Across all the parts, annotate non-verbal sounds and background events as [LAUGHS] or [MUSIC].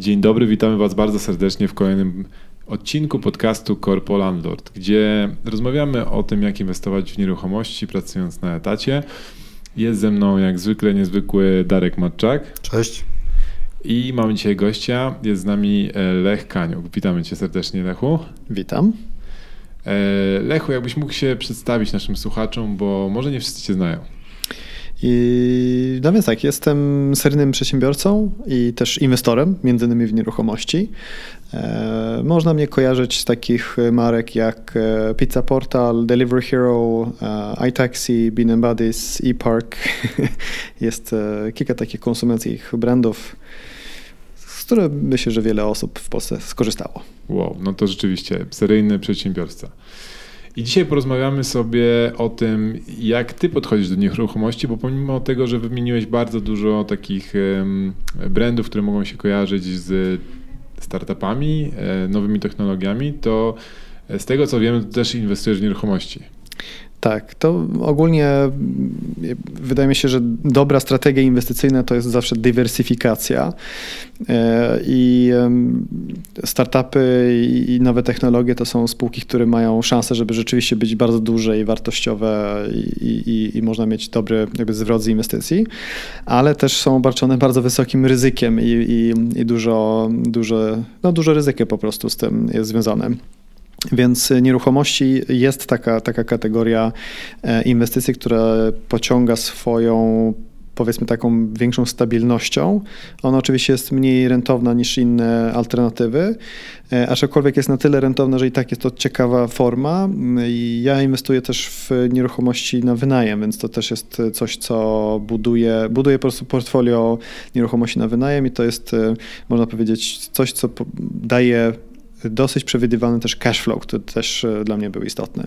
Dzień dobry, witamy Was bardzo serdecznie w kolejnym odcinku podcastu Corpo Landlord, gdzie rozmawiamy o tym, jak inwestować w nieruchomości pracując na etacie. Jest ze mną jak zwykle niezwykły Darek Matczak. Cześć. I mamy dzisiaj gościa, jest z nami e, Lech Kaniuk. Witamy Cię serdecznie, Lechu. Witam. E, Lechu, jakbyś mógł się przedstawić naszym słuchaczom, bo może nie wszyscy Cię znają. I, no więc tak, jestem seryjnym przedsiębiorcą i też inwestorem, między innymi w nieruchomości. E, można mnie kojarzyć z takich marek jak e, Pizza Portal, Delivery Hero, e, iTaxi, Bean Buddies, ePark. [LAUGHS] Jest e, kilka takich konsumenckich brandów, z których myślę, że wiele osób w Polsce skorzystało. Wow, no to rzeczywiście seryjny przedsiębiorca. I dzisiaj porozmawiamy sobie o tym, jak ty podchodzisz do nieruchomości, bo pomimo tego, że wymieniłeś bardzo dużo takich brandów, które mogą się kojarzyć z startupami, e, nowymi technologiami, to z tego co wiemy, to też inwestujesz w nieruchomości. Tak, to ogólnie mm, wydaje mi się, że dobra strategia inwestycyjna to jest zawsze dywersyfikacja e, i startupy i nowe technologie to są spółki, które mają szansę, żeby rzeczywiście być bardzo duże i wartościowe i, i, i można mieć dobry jakby zwrot z inwestycji, ale też są obarczone bardzo wysokim ryzykiem i, i, dużo, duże, no dużo ryzyka po prostu z tym jest związane. Więc nieruchomości jest taka, taka kategoria e, inwestycji, która pociąga swoją powiedzmy taką większą stabilnością. Ona oczywiście jest mniej rentowna niż inne alternatywy, e, aczkolwiek jest na tyle rentowna, że i tak jest to ciekawa forma. Ja inwestuję też w nieruchomości na wynajem, więc to też jest coś, co buduje, buduje po prostu portfolio nieruchomości na wynajem i to jest, e, można powiedzieć, coś, co daje dosyć przewidywalny też cash flow, który też e, dla mnie był istotny.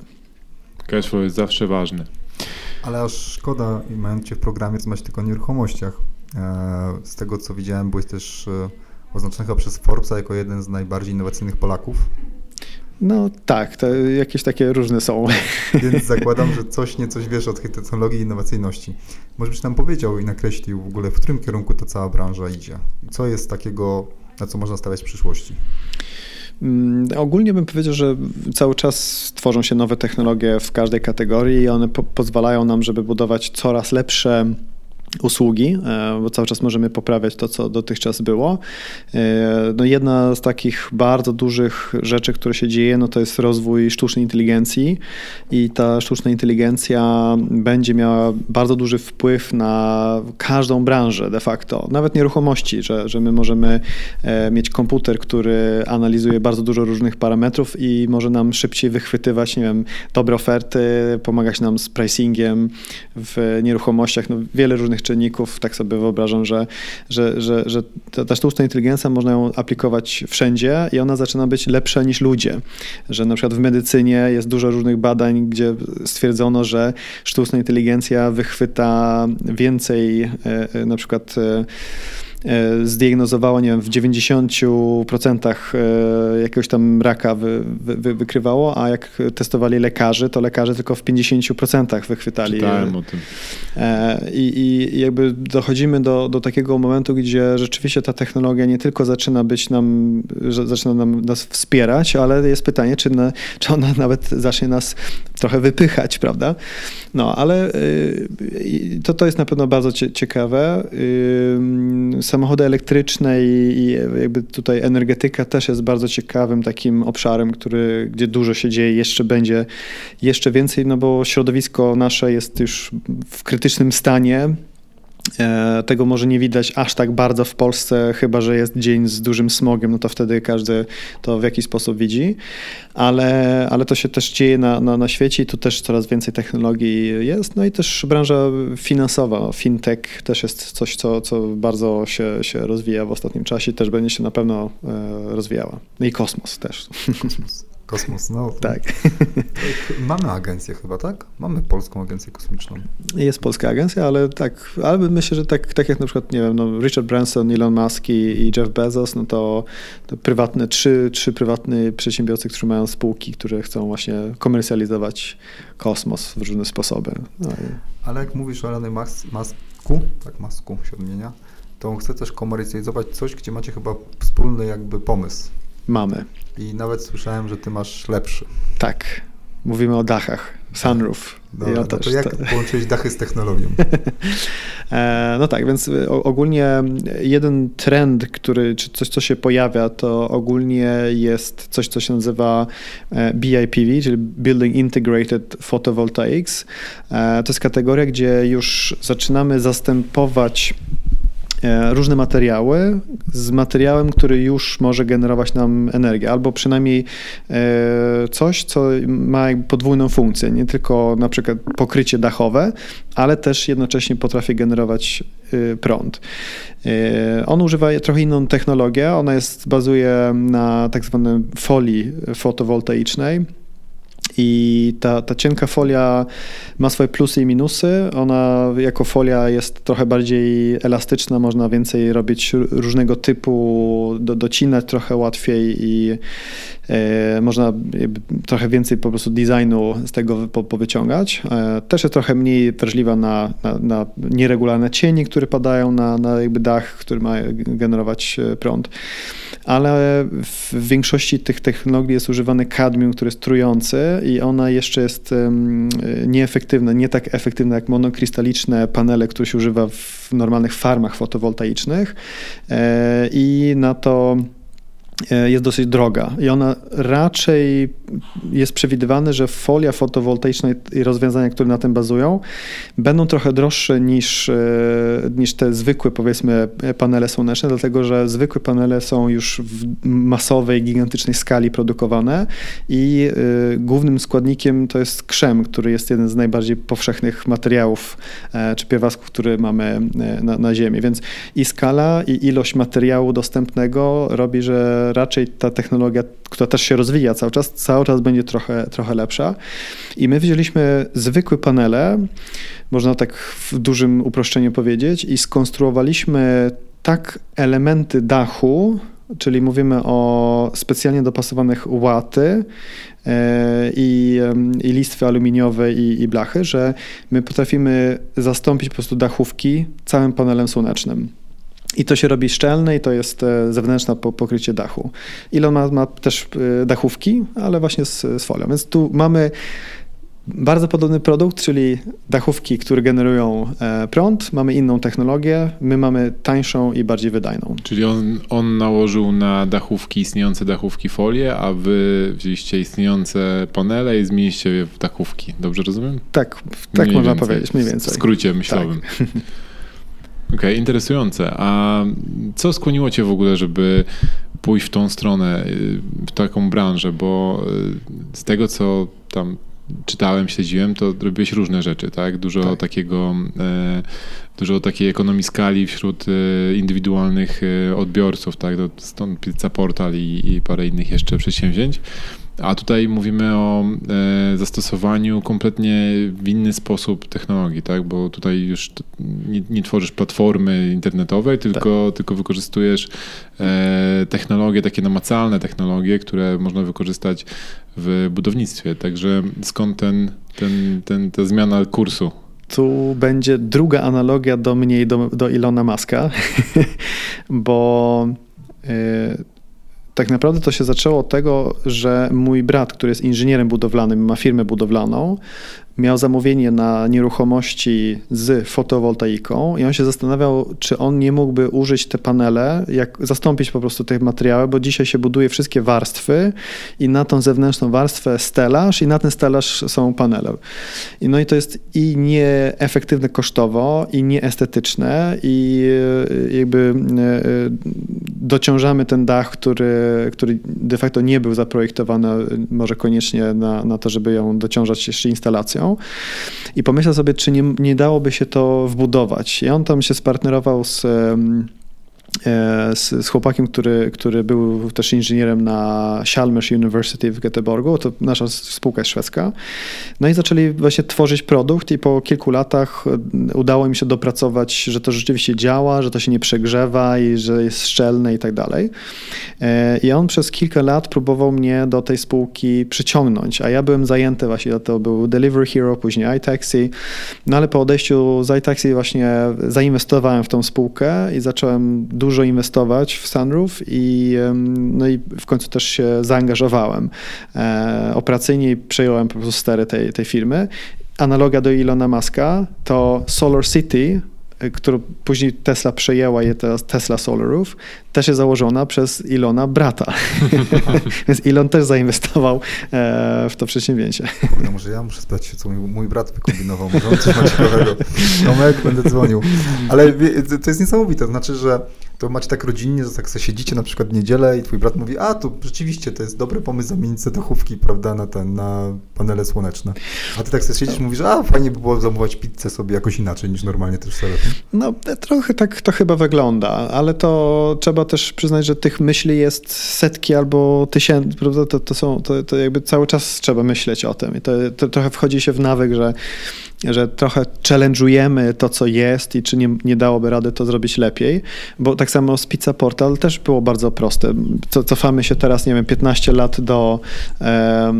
Cash flow jest zawsze ważny. Ale aż szkoda, mając Cię w programie, co masz tylko o nieruchomościach. E, z tego co widziałem, byłeś też e, oznaczony chyba przez Forbesa jako jeden z najbardziej innowacyjnych Polaków. No tak, to jakieś takie różne są. [LAUGHS] Więc zakładam, że coś niecoś wiesz o tej technologii i innowacyjności. Może byś nam powiedział i nakreślił w ogóle, w którym kierunku ta cała branża idzie? Co jest takiego, na co można stawiać w przyszłości? Mm, ogólnie bym powiedział, że cały czas tworzą się nowe technologie w każdej kategorii i one po pozwalają nam, żeby budować coraz lepsze usługi, e, bo cały czas możemy poprawiać to, co dotychczas było. E, no jedna z takich bardzo dużych rzeczy, które się dzieje, no to jest rozwój sztucznej inteligencji i ta sztuczna inteligencja będzie miała bardzo duży wpływ na każdą branżę de facto, nawet nieruchomości, że, że my możemy e, mieć komputer, który analizuje bardzo dużo różnych parametrów i może nam szybciej wychwytywać, nie wiem, dobre oferty, pomagać nam z pricingiem w nieruchomościach, no wiele różnych czynników, tak sobie wyobrażam, że, że, że, że ta sztuczna inteligencja można ją aplikować wszędzie i ona zaczyna być lepsza niż ludzie. Że na przykład w medycynie jest dużo różnych badań, gdzie stwierdzono, że sztuczna inteligencja wychwyta więcej e, e, na przykład e, E, zdiagnozowała, nie wiem, w 90% e, jakiegoś tam raka wy, wy, wykrywało, a jak testowali lekarzy, to lekarze tylko w 50% wychwytali. Czytałem o tym. E, I, I, jakby dochodzimy do, do takiego momentu, gdzie rzeczywiście ta technologia nie tylko zaczyna być nam, zaczyna nam, nas wspierać, ale jest pytanie, czy, na, czy ona nawet zacznie nas trochę wypychać, prawda? No, ale y, to, to jest na pewno bardzo ciekawe. Samochody elektryczne i jakby tutaj energetyka też jest bardzo ciekawym takim obszarem, który, gdzie dużo się dzieje, jeszcze będzie jeszcze więcej, no bo środowisko nasze jest już w krytycznym stanie. E, tego może nie widać aż tak bardzo w Polsce, chyba że jest dzień z dużym smogiem, no to wtedy każdy to w jakiś sposób widzi, ale, ale to się też dzieje na, na, na świecie i tu też coraz więcej technologii jest. No i też branża finansowa, fintech też jest coś, co, co bardzo się, się rozwija w ostatnim czasie, też będzie się na pewno e, rozwijała. No i kosmos też. Kosmos. Kosmos, no. Tak. [LAUGHS] Mamy agencję chyba, tak? Mamy polską agencję kosmiczną. Jest polska agencja, ale tak, ale myślę, że tak, tak jak na przykład, nie wiem, no Richard Branson, Elon Musk i, i Jeff Bezos, no to, to prywatne, trzy, trzy prywatne przedsiębiorcy, którzy mają spółki, które chcą właśnie komercjalizować kosmos w różne sposoby. No i... Ale jak mówisz o Elonie Musku, tak Musku się odmienia, to on chce też komercjalizować coś, gdzie macie chyba wspólny jakby pomysł. Mamy. I nawet słyszałem, że ty masz lepszy. Tak. Mówimy o dachach. Sunroof. Dobra, no to jak połączyć dachy z technologią? [LAUGHS] E, no tak, więc ogólnie jeden trend, który, czy coś, co się pojawia, to ogólnie jest coś, co się nazywa e, BIPV, czyli Building Integrated Photovoltaics. E, to jest kategoria, gdzie już zaczynamy zastępować różne materiały z materiałem, który już może generować nam energię, albo przynajmniej e, coś, co ma podwójną funkcję, nie tylko na przykład pokrycie dachowe, ale też jednocześnie potrafi generować e, prąd. On używa trochę inną technologię, ona jest, bazuje na tak zwanej folii fotowoltaicznej, i ta, ta cienka folia ma swoje plusy i minusy. Ona jako folia jest trochę bardziej elastyczna, można więcej robić różnego typu, do, docinać trochę łatwiej i e, można trochę więcej po prostu designu z tego po, powyciągać. E, też jest trochę mniej wrażliwa na, na, na nieregularne cienie, które padają na, na jakby dach, który ma generować e, prąd ale w większości tych technologii jest używany kadmium, który jest trujący i ona jeszcze jest nieefektywna, nie tak efektywna jak monokrystaliczne panele, które się używa w normalnych farmach fotowoltaicznych. E, i na to jest dosyć droga i ona raczej jest przewidywane, że folia fotowoltaiczna i rozwiązania, które na tym bazują, będą trochę droższe niż, e, niż te zwykłe, powiedzmy, panele słoneczne, dlatego że zwykłe panele są już w masowej, gigantycznej skali produkowane i e, głównym składnikiem to jest krzem, który jest jeden z najbardziej powszechnych materiałów czy piewasków, które mamy na, na Ziemi. Więc i skala, i ilość materiału dostępnego robi, że raczej ta technologia, która też się rozwija cały czas, cały czas będzie trochę, trochę lepsza. I my wzięliśmy zwykłe panele, można tak w dużym uproszczeniu powiedzieć, i skonstruowaliśmy tak elementy dachu, czyli mówimy o specjalnie dopasowanych łaty e, i, i listwy aluminiowe i, i blachy, że my potrafimy zastąpić po prostu dachówki całym panelem słonecznym. I to się robi szczelne i to jest e, zewnętrzne pokrycie dachu. Elon ma, ma też e, dachówki, ale właśnie z, z folią. Więc tu mamy bardzo podobny produkt, czyli dachówki, które generują e, prąd. Mamy inną technologię, my mamy tańszą i bardziej wydajną. Czyli on, on nałożył na dachówki, istniejące dachówki folię, a wy wzięliście istniejące panele i zmieniliście je w dachówki. Dobrze rozumiem? Tak, tak mniej można więcej, powiedzieć, mniej więcej. W skrócie myślowym. Tak. [LAUGHS] Okej, okay, interesujące. A co skłoniło Cię w ogóle, żeby pójść w tą stronę, y, w taką branżę? Bo y, z tego, co tam czytałem, śledziłem, to robiłeś różne rzeczy, tak? Dużo tak. takiego, e, dużo takiej ekonomii skali wśród indywidualnych odbiorców, tak? Stąd Pizza Portal i, i parę innych jeszcze przedsięwzięć. A tutaj mówimy o e, zastosowaniu kompletnie w inny sposób technologii, tak? Bo tutaj już nie, nie tworzysz platformy internetowej, tylko, tak. tylko wykorzystujesz e, technologie, takie namacalne technologie, które można wykorzystać w budownictwie. Także skąd ten, ten, ten, ta zmiana kursu? Tu będzie druga analogia do mnie i do, do Ilona Maska, [LAUGHS] bo y, tak naprawdę to się zaczęło od tego, że mój brat, który jest inżynierem budowlanym, ma firmę budowlaną, miał zamówienie na nieruchomości z fotowoltaiką i on się zastanawiał, czy on nie mógłby użyć te panele, jak zastąpić po prostu te materiały, bo dzisiaj się buduje wszystkie warstwy i na tą zewnętrzną warstwę stelaż i na ten stelaż są panele. I no i to jest i nieefektywne kosztowo, i nieestetyczne i e, jakby e, dociążamy ten dach, który, który de facto nie był zaprojektowany może koniecznie na, na to, żeby ją dociążać jeszcze instalacją i pomyślał sobie, czy nie, nie dałoby się to wbudować. I on tam się spartnerował z E, z, z, chłopakiem, który, który był też inżynierem na Chalmers University w Göteborgu, to nasza spółka jest szwedzka. No i zaczęli właśnie tworzyć produkt i po kilku latach e, udało mi się dopracować, że to rzeczywiście działa, że to się nie przegrzewa i że jest szczelne i tak dalej. E, I on przez kilka lat próbował mnie do tej spółki przyciągnąć, a ja byłem zajęty właśnie, to był Delivery Hero, później iTaxi, no ale po odejściu z iTaxi właśnie zainwestowałem w tą spółkę i zacząłem dużo inwestować w Sunroof i, no i w końcu też się zaangażowałem. E, operacyjnie przejąłem po prostu stery tej, tej firmy. Analoga do Ilona Muska to Solar City, Y, którą później Tesla przejęła je teraz Tesla Solarów, też jest założona przez Ilona brata. [LAUGHS] Więc Ilon też zainwestował e, w to przedsięwzięcie. Kurde, może ja muszę spytać się, co mój, mój brat wykombinował. Może on coś ma ciekawego. Tomek, będę dzwonił. Ale to jest niesamowite. Znaczy, że to macie tak rodzinnie, że tak sobie siedzicie na przykład w niedzielę i twój brat mówi, a tu rzeczywiście to jest dobry pomysł zamienić sobie dachówki, prawda, na ten, na panele słoneczne. A ty tak sobie siedzisz i mówisz, a fajnie by było zamówić pizzę sobie jakoś inaczej niż normalnie też sobie. No trochę tak to chyba wygląda, ale to trzeba też przyznać, że tych myśli jest setki albo tysięcy, prawda, to, to są, to, to jakby cały czas trzeba myśleć o tym i to, to trochę wchodzi się w nawyk, że że trochę challenge'ujemy to, co jest i czy nie, nie dałoby rady to zrobić lepiej, bo tak samo z Pizza Portal też było bardzo proste. Cofamy się teraz, nie wiem, 15 lat do e,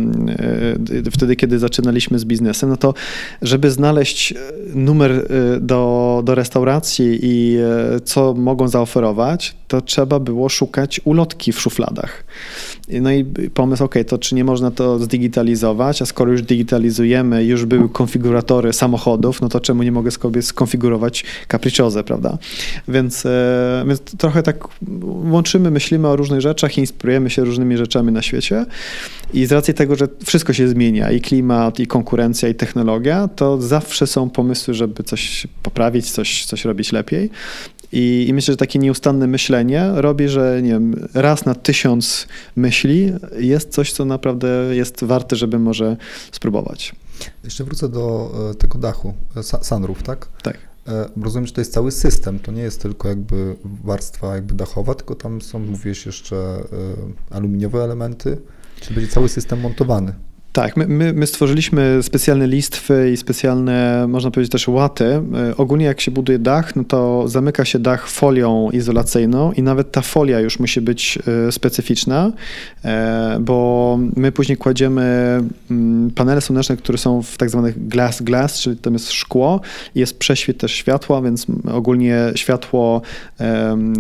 wtedy, kiedy zaczynaliśmy z biznesem, no to żeby znaleźć numer e, do, do restauracji i e, co mogą zaoferować, to trzeba było szukać ulotki w szufladach. No i pomysł, ok, to czy nie można to zdigitalizować, a skoro już digitalizujemy, już były konfiguratory samochodów, no to czemu nie mogę sobie skonfigurować capricciose, prawda? Więc, e, więc trochę tak łączymy, myślimy o różnych rzeczach, inspirujemy się różnymi rzeczami na świecie i z racji tego, że wszystko się zmienia, i klimat, i konkurencja, i technologia, to zawsze są pomysły, żeby coś poprawić, coś, coś robić lepiej. I, I, myślę, że takie nieustanne myślenie robi, że nie wiem, raz na tysiąc myśli jest coś, co naprawdę jest warte, żeby może spróbować. Jeszcze wrócę do e, tego dachu, e, sunroof, tak? Tak. E, rozumiem, że to jest cały system, to nie jest tylko jakby warstwa jakby dachowa, tylko tam są, mówisz, jeszcze aluminiowe elementy, czy będzie cały system montowany? Tak, my, my, my, stworzyliśmy specjalne listwy i specjalne, można powiedzieć też łaty. E, ogólnie jak się buduje dach, no to zamyka się dach folią izolacyjną i nawet ta folia już musi być e, specyficzna, e, bo my później kładziemy mm, panele słoneczne, które są w tak zwanych glass glass, czyli tam jest szkło jest prześwit też światła, więc ogólnie światło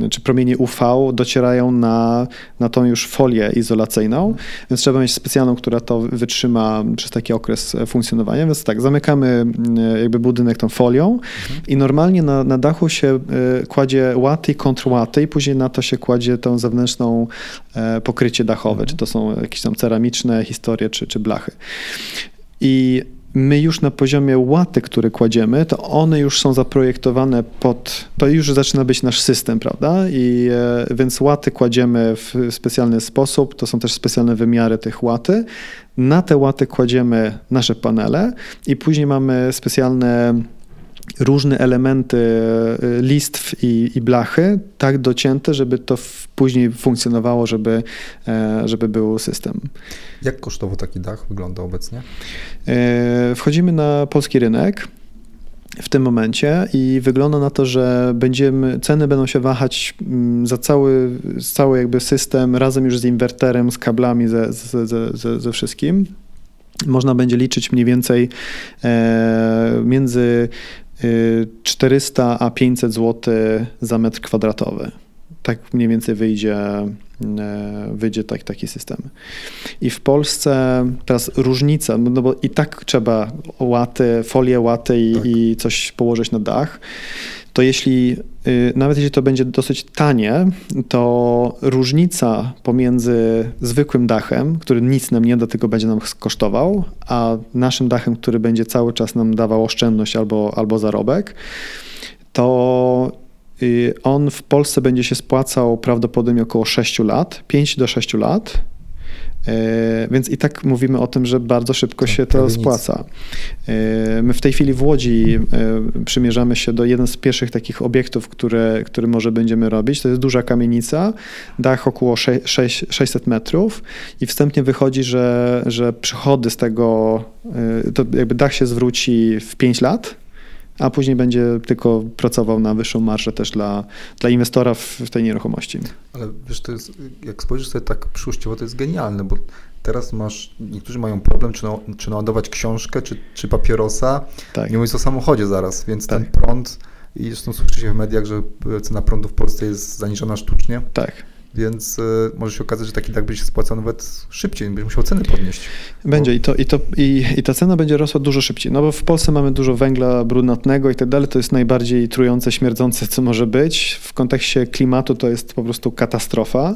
czy promienie UV docierają na, na tą już folię izolacyjną, więc trzeba mieć specjalną, która to wytrzyma trzyma przez taki okres funkcjonowania. Więc tak, zamykamy e, jakby budynek tą folią mhm. i normalnie na, na dachu się e, kładzie łaty i kontrłaty i później na to się kładzie tą zewnętrzną e, pokrycie dachowe, mhm. czy to są jakieś tam ceramiczne historie, czy, czy blachy. I my już na poziomie łaty, które kładziemy, to one już są zaprojektowane pod, to już zaczyna być nasz system, prawda? I e, więc łaty kładziemy w specjalny sposób, to są też specjalne wymiary tych łaty. Na te łaty kładziemy nasze panele i później mamy specjalne różne elementy e, listw i, i, blachy tak docięte, żeby to później funkcjonowało, żeby, e, żeby był system. Jak kosztowo taki dach wygląda obecnie? E, wchodzimy na polski rynek w tym momencie i wygląda na to, że będziemy, ceny będą się wahać mm, za cały, cały jakby system razem już z inwerterem, z kablami, ze, ze, ze, ze wszystkim. Można będzie liczyć mniej więcej e, między 400 a 500 zł za metr kwadratowy. Tak mniej więcej wyjdzie, e, wyjdzie tak, taki system. I w Polsce teraz różnica, no bo i tak trzeba łaty, folię łaty i, tak. i coś położyć na dach to jeśli, y, nawet jeśli to będzie dosyć tanie, to różnica pomiędzy zwykłym dachem, który nic nam nie da, tylko będzie nam kosztował, a naszym dachem, który będzie cały czas nam dawał oszczędność albo, albo zarobek, to y, on w Polsce będzie się spłacał prawdopodobnie około 6 lat, 5 do 6 lat więc i tak mówimy o tym, że bardzo szybko Tak, się to spłaca. E, My w tej chwili w Łodzi e, przymierzamy się do jeden z pierwszych takich obiektów, które, które może będziemy robić. To jest duża kamienica, dach około sze- sześć- 600 metrów i wstępnie wychodzi, że, że przychody z tego, e, to jakby dach się zwróci w 5 lat, a później będzie tylko pracował na wyższą marżę też dla, dla inwestora w, w tej nieruchomości. Ale wiesz, to jest, jak spojrzysz sobie tak przyszłościowo, to jest genialne, bo teraz masz, niektórzy mają problem, czy, na, czy naładować książkę, czy, czy papierosa, Tak. nie mówiąc o samochodzie zaraz, więc ten Tak. prąd, i zresztą słyszy się w mediach, że cena prądu w Polsce jest zaniżona sztucznie, Tak. Więc y, może się okazać, że taki dach będzie się spłacał nawet szybciej, będziesz musiał ceny podnieść. Będzie i, to, i, to, i, i ta cena będzie rosła dużo szybciej. No bo w Polsce mamy dużo węgla brunatnego i tak dalej. To jest najbardziej trujące, śmierdzące, co może być. W kontekście klimatu to jest po prostu katastrofa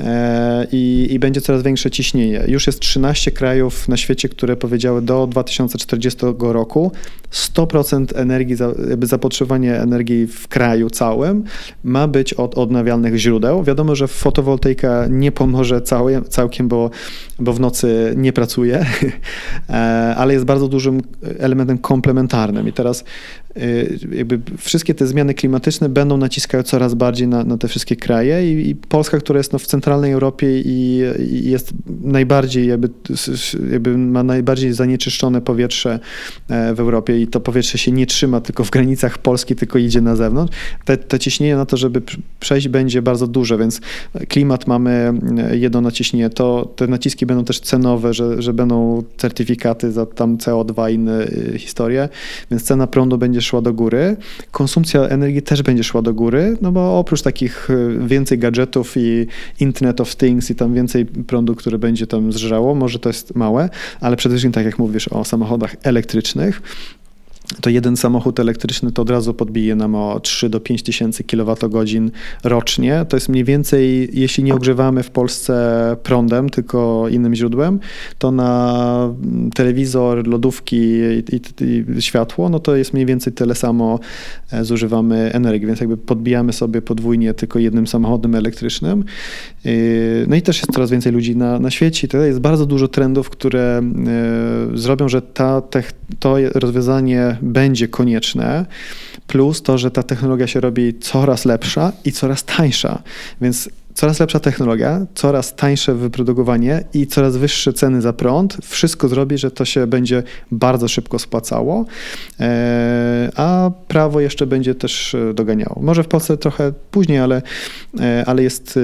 e, i, i będzie coraz większe ciśnienie. Już jest 13 krajów na świecie, które powiedziały do 2040 roku 100% energii, jakby zapotrzebowanie energii w kraju całym ma być od odnawialnych źródeł. Wiadomo, że fotowoltaika nie pomoże całkiem, bo, bo w nocy nie pracuje, [LAUGHS] e, ale jest bardzo dużym elementem komplementarnym. I teraz jakby wszystkie te zmiany klimatyczne będą naciskały coraz bardziej na, na te wszystkie kraje i, i Polska, która jest no, w centralnej Europie i, i jest najbardziej jakby, jakby ma najbardziej zanieczyszczone powietrze e, w Europie i to powietrze się nie trzyma tylko w granicach Polski, tylko idzie na zewnątrz. Te, te ciśnienie na to, żeby pr- przejść będzie bardzo duże, więc klimat mamy e, jedno naciśnienie, to te naciski będą też cenowe, że, że będą certyfikaty za tam CO2 i inne y, historie, więc cena prądu będzie szła do góry. Konsumpcja energii też będzie szła do góry, no bo oprócz takich y, więcej gadżetów i Internet of Things i tam więcej prądu, który będzie tam zżerało, może to jest małe, ale przede wszystkim tak jak mówisz o samochodach elektrycznych, to jeden samochód elektryczny to od razu podbije nam o 3 do 5 tysięcy kilowatogodzin rocznie. To jest mniej więcej, jeśli nie ogrzewamy w Polsce prądem, tylko innym źródłem, to na telewizor, lodówki i, i, i światło, no to jest mniej więcej tyle samo e, zużywamy energii, więc jakby podbijamy sobie podwójnie tylko jednym samochodem elektrycznym. No i też jest coraz więcej ludzi na, na świecie. To jest bardzo dużo trendów, które e, zrobią, że ta tech, to rozwiązanie będzie konieczne. Plus to, że ta technologia się robi coraz lepsza i coraz tańsza. Więc coraz lepsza technologia, coraz tańsze wyprodukowanie i coraz wyższe ceny za prąd. Wszystko zrobi, że to się będzie bardzo szybko spłacało, e, a prawo jeszcze będzie też e, doganiało. Może w Polsce trochę później, ale, e, ale jest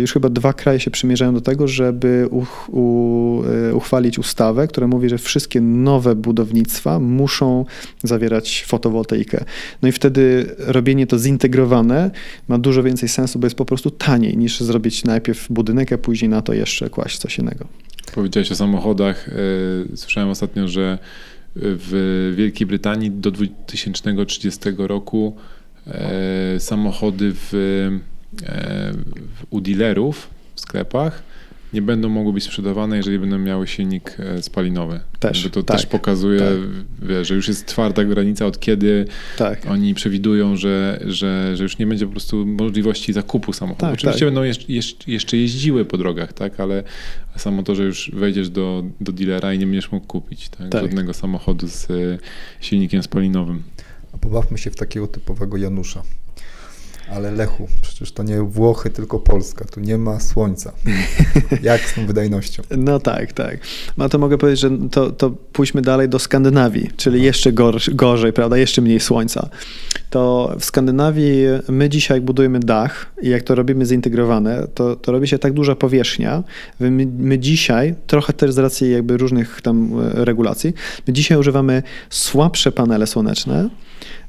już chyba dwa kraje się przymierzają do tego, żeby uch, u, uchwalić ustawę, która mówi, że wszystkie nowe budownictwa muszą zawierać fotowoltaikę. No i wtedy robienie to zintegrowane ma dużo więcej sensu, bo jest po prostu taniej niż zrobić najpierw budynek, a później na to jeszcze kłaść coś innego. Powiedziałeś o samochodach. e, Słyszałem ostatnio, że w Wielkiej Brytanii do 2030 roku e, samochody e, w, u dealerów w sklepach nie będą mogły być sprzedawane, jeżeli będą miały silnik e, spalinowy. Też, Jakby to tak, też pokazuje, wiesz, że już jest twarda granica, od kiedy Tak. oni przewidują, że, że, że już nie będzie po prostu możliwości zakupu samochodu. Tak, Oczywiście tak. będą jeszcze, jeszcze jeździły po drogach, tak, ale samo to, że już wejdziesz do, do dealera i nie będziesz mógł kupić tak, Tak. żadnego samochodu z e, silnikiem spalinowym. A pobawmy się w takiego typowego Janusza. Ale Lechu, przecież to nie Włochy, tylko Polska. Tu nie ma słońca. [LAUGHS] Jak z tą wydajnością? No tak, tak. No to mogę powiedzieć, że to, to pójdźmy dalej do Skandynawii, czyli jeszcze gorsz, gorzej, prawda, jeszcze mniej słońca. To w Skandynawii my dzisiaj jak budujemy dach i jak to robimy zintegrowane, to, to robi się tak duża powierzchnia. My, my dzisiaj, trochę też z racji jakby różnych tam e, regulacji, my dzisiaj używamy słabsze panele słoneczne,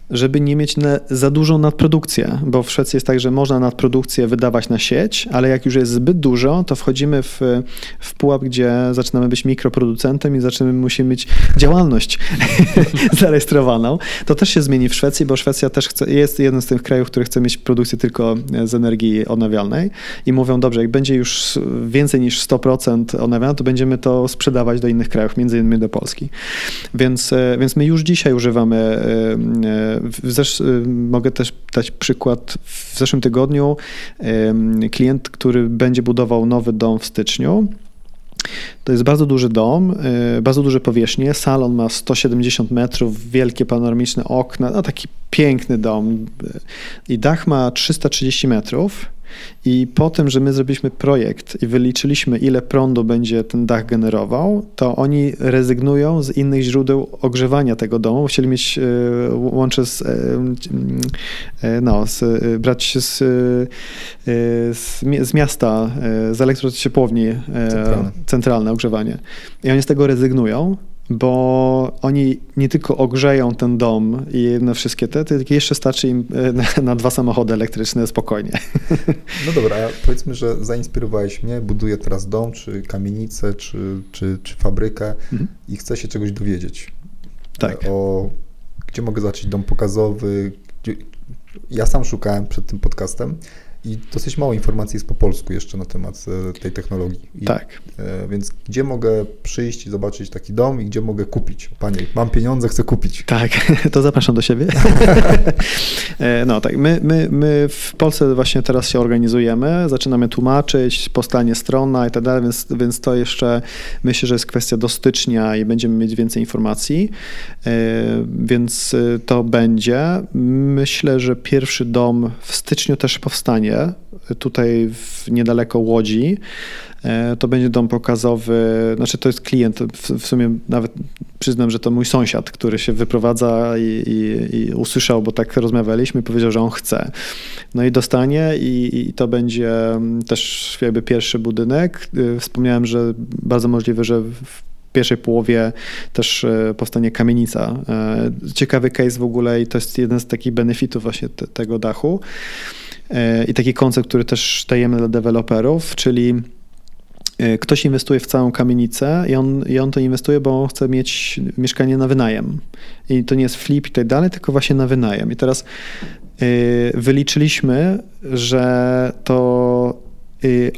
żeby nie mieć na, za dużą nadprodukcję, bo w Szwecji jest tak, że można nadprodukcję wydawać na sieć, ale jak już jest zbyt dużo, to wchodzimy w, w pułap, gdzie zaczynamy być mikroproducentem i zaczynamy, musimy mieć działalność [LAUGHS] zarejestrowaną. To też się zmieni w Szwecji, bo Szwecja też chce, jest jeden z tych krajów, który chce mieć produkcję tylko z energii odnawialnej i mówią, dobrze, jak będzie już więcej niż 100% odnawialne, to będziemy to sprzedawać do innych krajów, między innymi do Polski. Więc, e, więc my już dzisiaj używamy e, e, y, mogę też dać przykład. W zeszłym tygodniu klient, który będzie budował nowy dom w styczniu, To jest bardzo duży dom, y, bardzo duże powierzchnie. Salon ma 170 metrów, wielkie panoramiczne okna, no taki piękny dom. I dach ma 330 metrów. I po tym, że my zrobiliśmy projekt i wyliczyliśmy, ile prądu będzie ten dach generował, to oni rezygnują z innych źródeł ogrzewania tego domu. Chcieli mieć e, łącze z, e, e, no, z, brać z, z, z miasta, z elektrociepłowni centralne. centralne ogrzewanie. I oni z tego rezygnują bo oni nie tylko ogrzeją ten dom i na wszystkie te, tylko jeszcze starczy im e, na, na, dwa samochody elektryczne spokojnie. [LAUGHS] No dobra, powiedzmy, że zainspirowałeś mnie, buduję teraz dom, czy kamienicę, czy, czy, czy fabrykę mhm. i chcę się czegoś dowiedzieć. Tak. O, gdzie mogę zacząć dom pokazowy. Gdzie, ja sam szukałem przed tym podcastem i dosyć mało informacji jest po polsku jeszcze na temat e, tej technologii. I, tak. E, więc gdzie mogę przyjść i zobaczyć taki dom i gdzie mogę kupić? Panie, mam pieniądze, chcę kupić. Tak, [LAUGHS] to zapraszam do siebie. [LAUGHS] e, no tak, my, my, my w Polsce właśnie teraz się organizujemy, zaczynamy tłumaczyć, powstanie strona i tak dalej, więc, więc to jeszcze myślę, że jest kwestia do stycznia i będziemy mieć więcej informacji, e, więc e, to będzie. Myślę, że pierwszy dom w styczniu też powstanie tutaj w, niedaleko Łodzi. E, to będzie dom pokazowy, znaczy to jest klient, w, sumie nawet przyznam, że to mój sąsiad, który się wyprowadza i, i, i usłyszał, bo tak rozmawialiśmy, powiedział, że on chce. No i dostanie i, i to będzie mm, też jakby pierwszy budynek. E, wspomniałem, że bardzo możliwe, że w pierwszej połowie też e, powstanie kamienica. Ciekawy case w ogóle i to jest jeden z takich benefitów właśnie te, tego dachu. E, i taki koncept, który też dajemy dla deweloperów, czyli e, ktoś inwestuje w całą kamienicę i on, i on to inwestuje, bo on chce mieć mieszkanie na wynajem. I to nie jest flip i tak dalej, tylko właśnie na wynajem. I teraz e, wyliczyliśmy, że to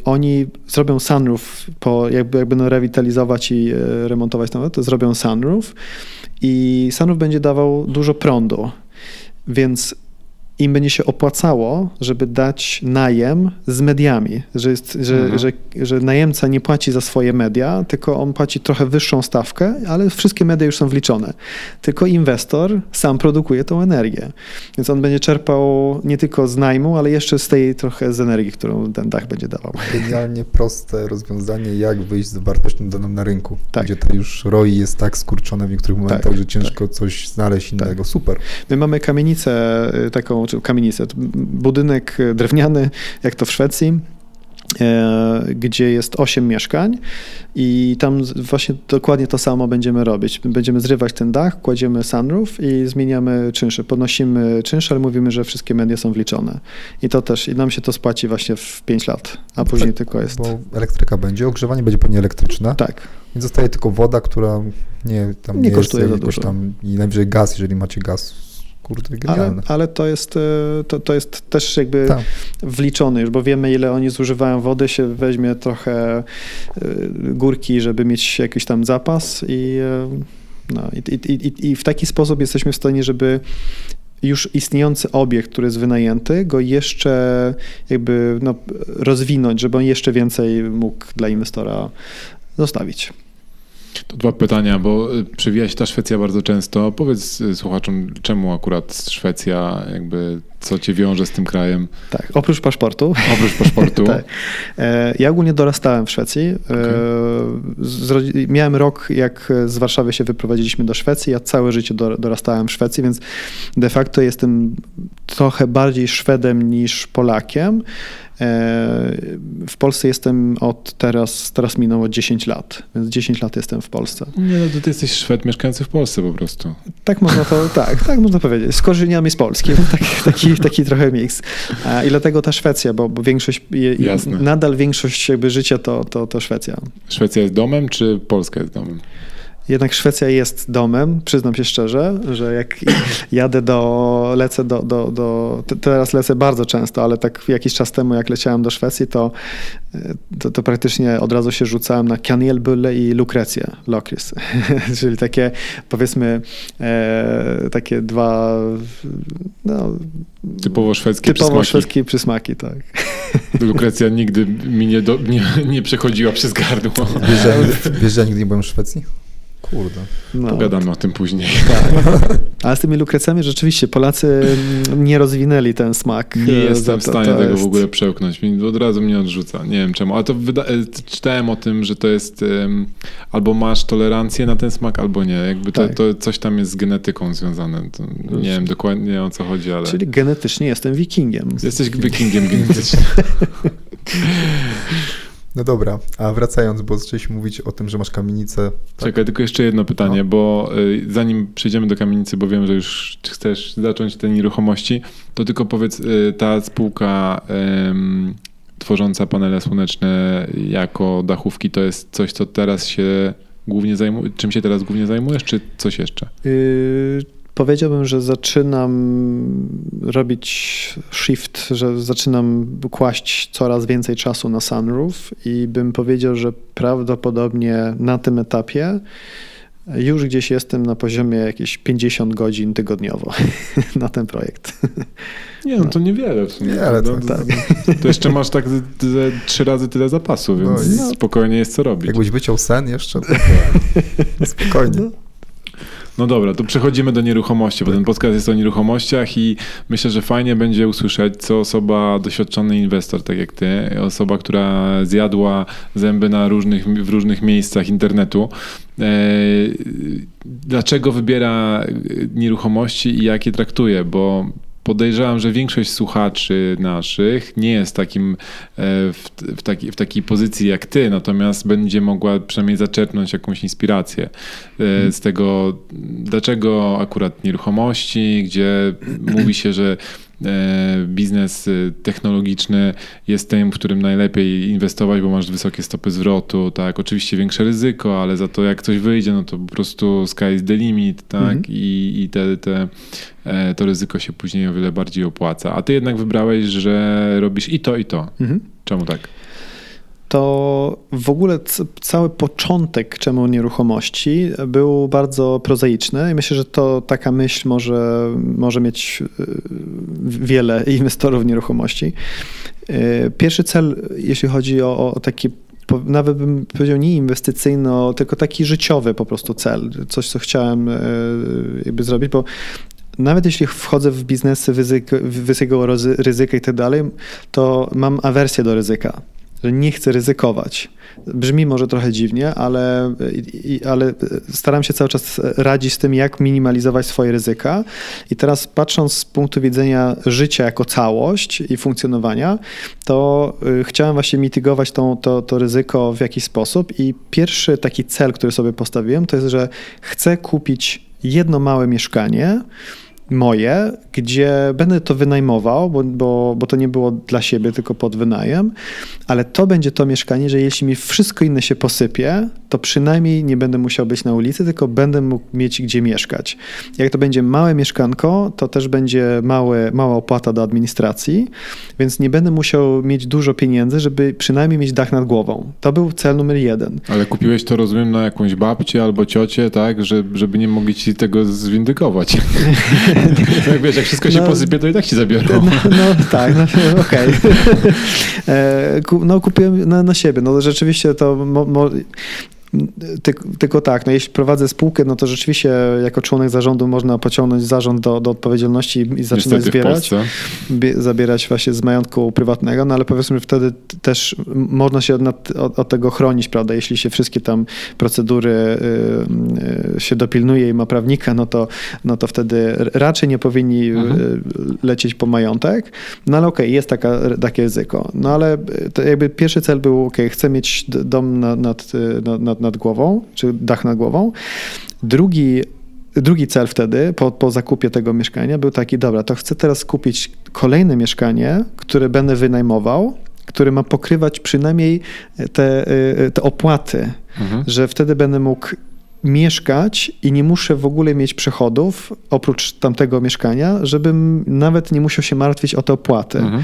oni zrobią sunroof, po, jakby, jak będą rewitalizować i remontować to, to zrobią sunroof i sunroof będzie dawał dużo prądu. Więc im będzie się opłacało, żeby dać najem z mediami, że, jest, że, mhm. że, że najemca nie płaci za swoje media, tylko on płaci trochę wyższą stawkę, ale wszystkie media już są wliczone. Tylko inwestor sam produkuje tą energię. Więc on będzie czerpał nie tylko z najmu, ale jeszcze z tej trochę z energii, którą ten dach będzie dawał. Genialnie proste rozwiązanie, jak wyjść z wartością daną na rynku, tak. gdzie to już ROI jest tak skurczone w niektórych momentach, tak, że ciężko tak. coś znaleźć innego. Tak. Super. My mamy kamienicę y, taką czy kamienicę. Budynek drewniany, jak to w Szwecji, e, gdzie jest 8 mieszkań i tam właśnie dokładnie to samo będziemy robić. Będziemy zrywać ten dach, kładziemy sunroof i zmieniamy czynsze. Podnosimy czynsze, ale mówimy, że wszystkie media są wliczone. I to też, i nam się to spłaci właśnie w 5 lat, a później tak, tylko jest... Bo elektryka będzie, ogrzewanie będzie pewnie elektryczne. Tak. I zostaje tylko woda, która nie, tam nie, nie kosztuje za dużo. Tam, I najwyżej gaz, jeżeli macie gaz kurde, ale, ale to, jest, e, to, to jest też jakby tak. wliczone już, bo wiemy, ile oni zużywają wody, się weźmie trochę e, górki, żeby mieć jakiś tam zapas i, e, no, i, i, i w taki sposób jesteśmy w stanie, żeby już istniejący obiekt, który jest wynajęty, go jeszcze jakby no, rozwinąć, żeby on jeszcze więcej mógł dla inwestora zostawić. To dwa pytania, bo y, przewija się ta Szwecja bardzo często. Powiedz y, słuchaczom, czemu akurat Szwecja, jakby co cię wiąże z tym krajem? Tak, oprócz paszportu. Oprócz paszportu. [LAUGHS] tak. E, ja ogólnie dorastałem w Szwecji. E, okay. Miałem rok, jak z Warszawy się wyprowadziliśmy do Szwecji. Ja całe życie dorastałem w Szwecji, więc de facto jestem trochę bardziej Szwedem niż Polakiem. E, w Polsce jestem od teraz, teraz minęło 10 lat, więc 10 lat jestem w Polsce. Nie, no to ty jesteś Szwed mieszkający w Polsce po prostu. Tak można to, [LAUGHS] tak, tak można powiedzieć. Z korzeniami z Polski, [LAUGHS] taki, taki, taki trochę miks. I dlatego ta Szwecja, bo, bo większość, Jasne. nadal większość jakby życia to, to, to Szwecja. Szwecja jest domem, czy Polska jest domem? Jednak Szwecja jest domem, przyznam się szczerze, że jak [CLEARS THROAT] jadę do, lecę do, do, do teraz lecę bardzo często, ale tak jakiś czas temu jak leciałem do Szwecji, to, to, to praktycznie od razu się rzucałem na Kanelbulle i Lukrecję, Lokris, [LAUGHS] czyli takie powiedzmy e, takie dwa no, typowo szwedzkie typowo przysmaki. szwedzkie przysmaki, tak. [LAUGHS] Lukrecja nigdy mi nie, do, nie, nie przechodziła przez gardło. Wiesz, że, [LAUGHS] wiesz, że ja nigdy nie byłem w Szwecji? Kurde. No. Pogadamy o tym później. Tak. [LAUGHS] Ale z tymi lukrecjami rzeczywiście Polacy nie rozwinęli ten smak. Nie jestem w stanie tego jest... w ogóle przełknąć. Od razu mnie odrzuca. Nie wiem czemu. Ale to wyda- e, czytałem o tym, że to jest um, albo masz tolerancję na ten smak, albo nie. Jakby to, tak. to coś tam jest z genetyką związane. To nie wiem dokładnie o co chodzi, ale... Czyli genetycznie jestem wikingiem. Jesteś wikingiem genetycznie. [LAUGHS] No dobra, a wracając, bo zaczęliśmy mówić o tym, że masz kamienicę. Tak? Czekaj, tylko jeszcze jedno pytanie, no. bo y, zanim przejdziemy do kamienicy, bo wiem, że już chcesz zacząć te nieruchomości, to tylko powiedz, y, ta spółka y, tworząca panele słoneczne jako dachówki, to jest coś, co teraz się głównie zajmuje, czym się teraz głównie zajmujesz, czy coś jeszcze? Powiedziałbym, że zaczynam robić shift, że zaczynam kłaść coraz więcej czasu na sunroof i bym powiedział, że prawdopodobnie na tym etapie już gdzieś jestem na poziomie jakieś 50 godzin tygodniowo [LAUGHS] na ten projekt. Nie, no to niewiele w sumie. Nie, ale to, no, tak. to jeszcze masz tak trzy razy tyle zapasu, więc no, spokojnie jest co robić. Jakbyś wyciął sen jeszcze, to [LAUGHS] spokojnie. No. No dobra, to przechodzimy do nieruchomości, bo ten podcast jest o nieruchomościach i myślę, że fajnie będzie usłyszeć, co osoba, doświadczony inwestor, tak jak ty, osoba, która zjadła zęby na różnych, w różnych miejscach internetu, e, dlaczego wybiera nieruchomości i jak je traktuje, bo podejrzewam, że większość słuchaczy naszych nie jest takim, e, w, w, taki, w takiej pozycji jak ty, natomiast będzie mogła przynajmniej zaczerpnąć jakąś inspirację e, z tego, dlaczego akurat nieruchomości, gdzie mówi się, że biznes e, technologiczny jest tym, w którym najlepiej inwestować, bo masz wysokie stopy zwrotu, tak, oczywiście większe ryzyko, ale za to jak coś wyjdzie, no to po prostu sky is the limit, tak, mhm. i, i te, te, e, to ryzyko się później o wiele bardziej opłaca. A ty jednak wybrałeś, że robisz i to, i to. Mhm. Czemu tak? To w ogóle cały początek czemu nieruchomości był bardzo prozaiczny i myślę, że to taka myśl może, może mieć y, wiele inwestorów nieruchomości. Y, pierwszy cel, jeśli chodzi o, o taki nawet bym powiedział nie inwestycyjno, tylko taki życiowy po prostu cel, coś co chciałem y, jakby zrobić, bo nawet jeśli wchodzę w biznesy wysokiego ryzyka i tak dalej, to mam awersję do ryzyka że nie chcę ryzykować. Brzmi może trochę dziwnie, ale, ale staram się cały czas radzić z tym, jak minimalizować swoje ryzyka. I teraz patrząc z punktu widzenia życia jako całość i funkcjonowania, to y, chciałem właśnie mitygować tą, to, to ryzyko w jakiś sposób. I pierwszy taki cel, który sobie postawiłem, to jest, że chcę kupić jedno małe mieszkanie, moje, gdzie będę to wynajmował, bo, bo, bo to nie było dla siebie, tylko pod wynajem, ale to będzie to mieszkanie, że jeśli mi wszystko inne się posypie, to przynajmniej nie będę musiał być na ulicy, tylko będę mógł mieć gdzie mieszkać. Jak to będzie małe mieszkanko, to też będzie małe, mała opłata do administracji, więc nie będę musiał mieć dużo pieniędzy, żeby przynajmniej mieć dach nad głową. To był cel numer jeden. Ale kupiłeś to, rozumiem, na jakąś babcię albo ciocię, tak, że, żeby nie mogli ci tego zwindykować. [LAUGHS] jak [LAUGHS] wiesz, jak wszystko się no, posypie, to i tak ci zabiorą. No, no tak, no, okej. Okay. [LAUGHS] E, no kupiłem na, na siebie. No rzeczywiście to mo, mo, tylko tak, no jeśli prowadzę spółkę, no to rzeczywiście jako członek zarządu można pociągnąć zarząd do, do odpowiedzialności i zaczynać Niestety zbierać. zabierać właśnie z majątku prywatnego, no ale powiedzmy, że wtedy też można się od, od, od, tego chronić, prawda? Jeśli się wszystkie tam procedury y, y, się dopilnuje i ma prawnika, no to, no to wtedy raczej nie powinni mhm. Y, lecieć po majątek. No ale okej, okay, jest taka, takie ryzyko. No ale jakby pierwszy cel był, okej, okay, chcę mieć dom nad, nad, nad nad głową, czy dach nad głową. Drugi Drugi cel wtedy, po, po zakupie tego mieszkania, był taki: dobra, to chcę teraz kupić kolejne mieszkanie, które będę wynajmował, które ma pokrywać przynajmniej te, te opłaty, mhm. że wtedy będę mógł mieszkać i nie muszę w ogóle mieć przychodów oprócz tamtego mieszkania, żebym nawet nie musiał się martwić o te opłaty. Mhm.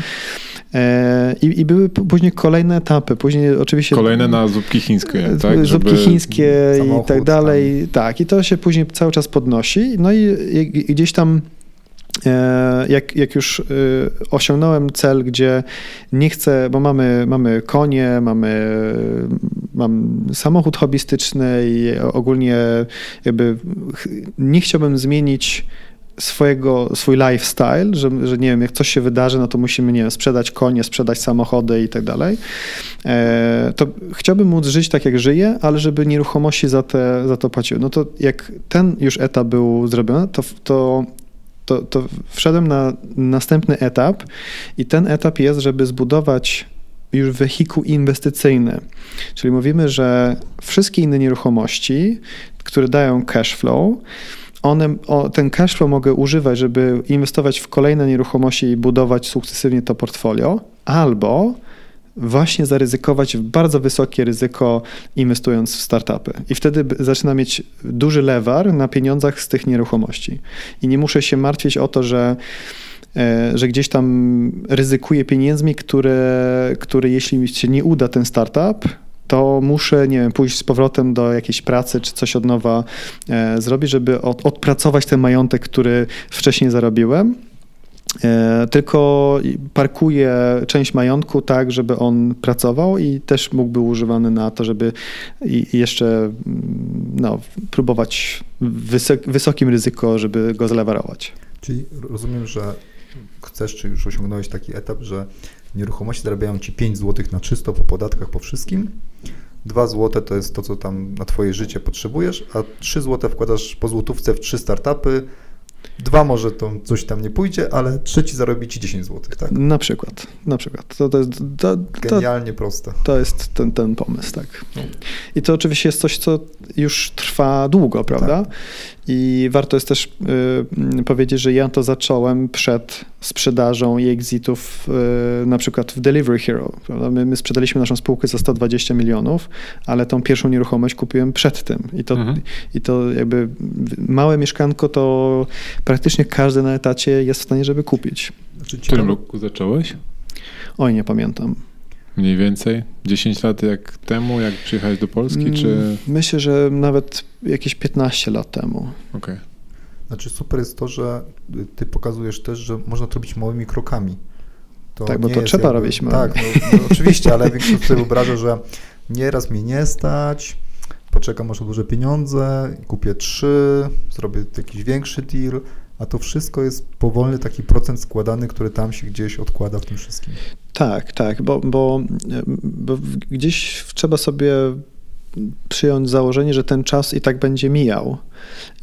E, I, I, były później kolejne etapy. Później oczywiście. Kolejne na zupki chińskie, tak? Zupki Żeby... chińskie i tak dalej. Tam. Tak, i to się później cały czas podnosi. No i, i gdzieś tam. E, jak, jak już e, osiągnąłem cel, gdzie nie chcę, bo mamy, mamy konie, mamy mam samochód hobbystyczny i ogólnie jakby nie chciałbym zmienić swojego, swój lifestyle, że, że nie wiem, jak coś się wydarzy, no to musimy, nie wiem, sprzedać konie, sprzedać samochody i tak dalej, e, to chciałbym móc żyć tak, jak żyję, ale żeby nieruchomości za, te, za to płaciły. No to jak ten już etap był zrobiony, to, to to, to wszedłem na następny etap i ten etap jest, żeby zbudować już wehikuł inwestycyjny. Czyli mówimy, że wszystkie inne nieruchomości, które dają cash flow, one, o, ten cashflow mogę używać, żeby inwestować w kolejne nieruchomości i budować sukcesywnie to portfolio, albo właśnie zaryzykować w bardzo wysokie ryzyko inwestując w startupy. I wtedy zaczyna mieć duży lewar na pieniądzach z tych nieruchomości. I nie muszę się martwić o to, że e, że gdzieś tam ryzykuję pieniędzmi, które, które jeśli się nie uda ten startup, to muszę, nie wiem, pójść z powrotem do jakiejś pracy czy coś od nowa e, zrobić, żeby od, odpracować ten majątek, który wcześniej zarobiłem. E, tylko parkuję część majątku tak, żeby on pracował i też mógł być używany na to, żeby jeszcze mm, no, próbować wysok, wysokim ryzyko, żeby go zlewarować. Czyli rozumiem, że chcesz, czy już osiągnąłeś taki etap, że nieruchomości zarabiają ci 5 zł na czysto po podatkach, po wszystkim. 2 zł to jest to, co tam na twoje życie potrzebujesz, a 3 zł wkładasz po złotówce w 3 startupy, Dwa może to coś tam nie pójdzie, ale trzeci zarobi ci 10 zł, tak? Na przykład, na przykład. To, to jest, to, Genialnie proste. To jest ten, ten pomysł, tak. I to oczywiście jest coś, co już trwa długo, prawda? Tak. I warto jest też y, powiedzieć, że ja to zacząłem przed sprzedażą i exitów y, na przykład w Delivery Hero. My, my, sprzedaliśmy naszą spółkę za 120 milionów, ale tą pierwszą nieruchomość kupiłem przed tym. I to, mhm. i to jakby małe mieszkanko to praktycznie każdy na etacie jest w stanie, żeby kupić. Znaczy, w którym roku zacząłeś? Oj, nie pamiętam. Mniej więcej? 10 lat jak temu, jak przyjechałeś do Polski, czy... Mm, myślę, że nawet jakieś 15 lat temu. Okej. Okay. Znaczy super jest to, że ty pokazujesz też, że można to robić małymi krokami. To tak, bo to trzeba jakby, robić. Tak, no, no, oczywiście, ale większość sobie wyobraża, że nieraz mnie nie stać, poczekam może duże pieniądze, kupię trzy, zrobię jakiś większy deal, a to wszystko jest powolny taki procent składany, który tam się gdzieś odkłada w tym wszystkim. Tak, tak, bo, bo, bo gdzieś trzeba sobie przyjąć założenie, że ten czas i tak będzie mijał.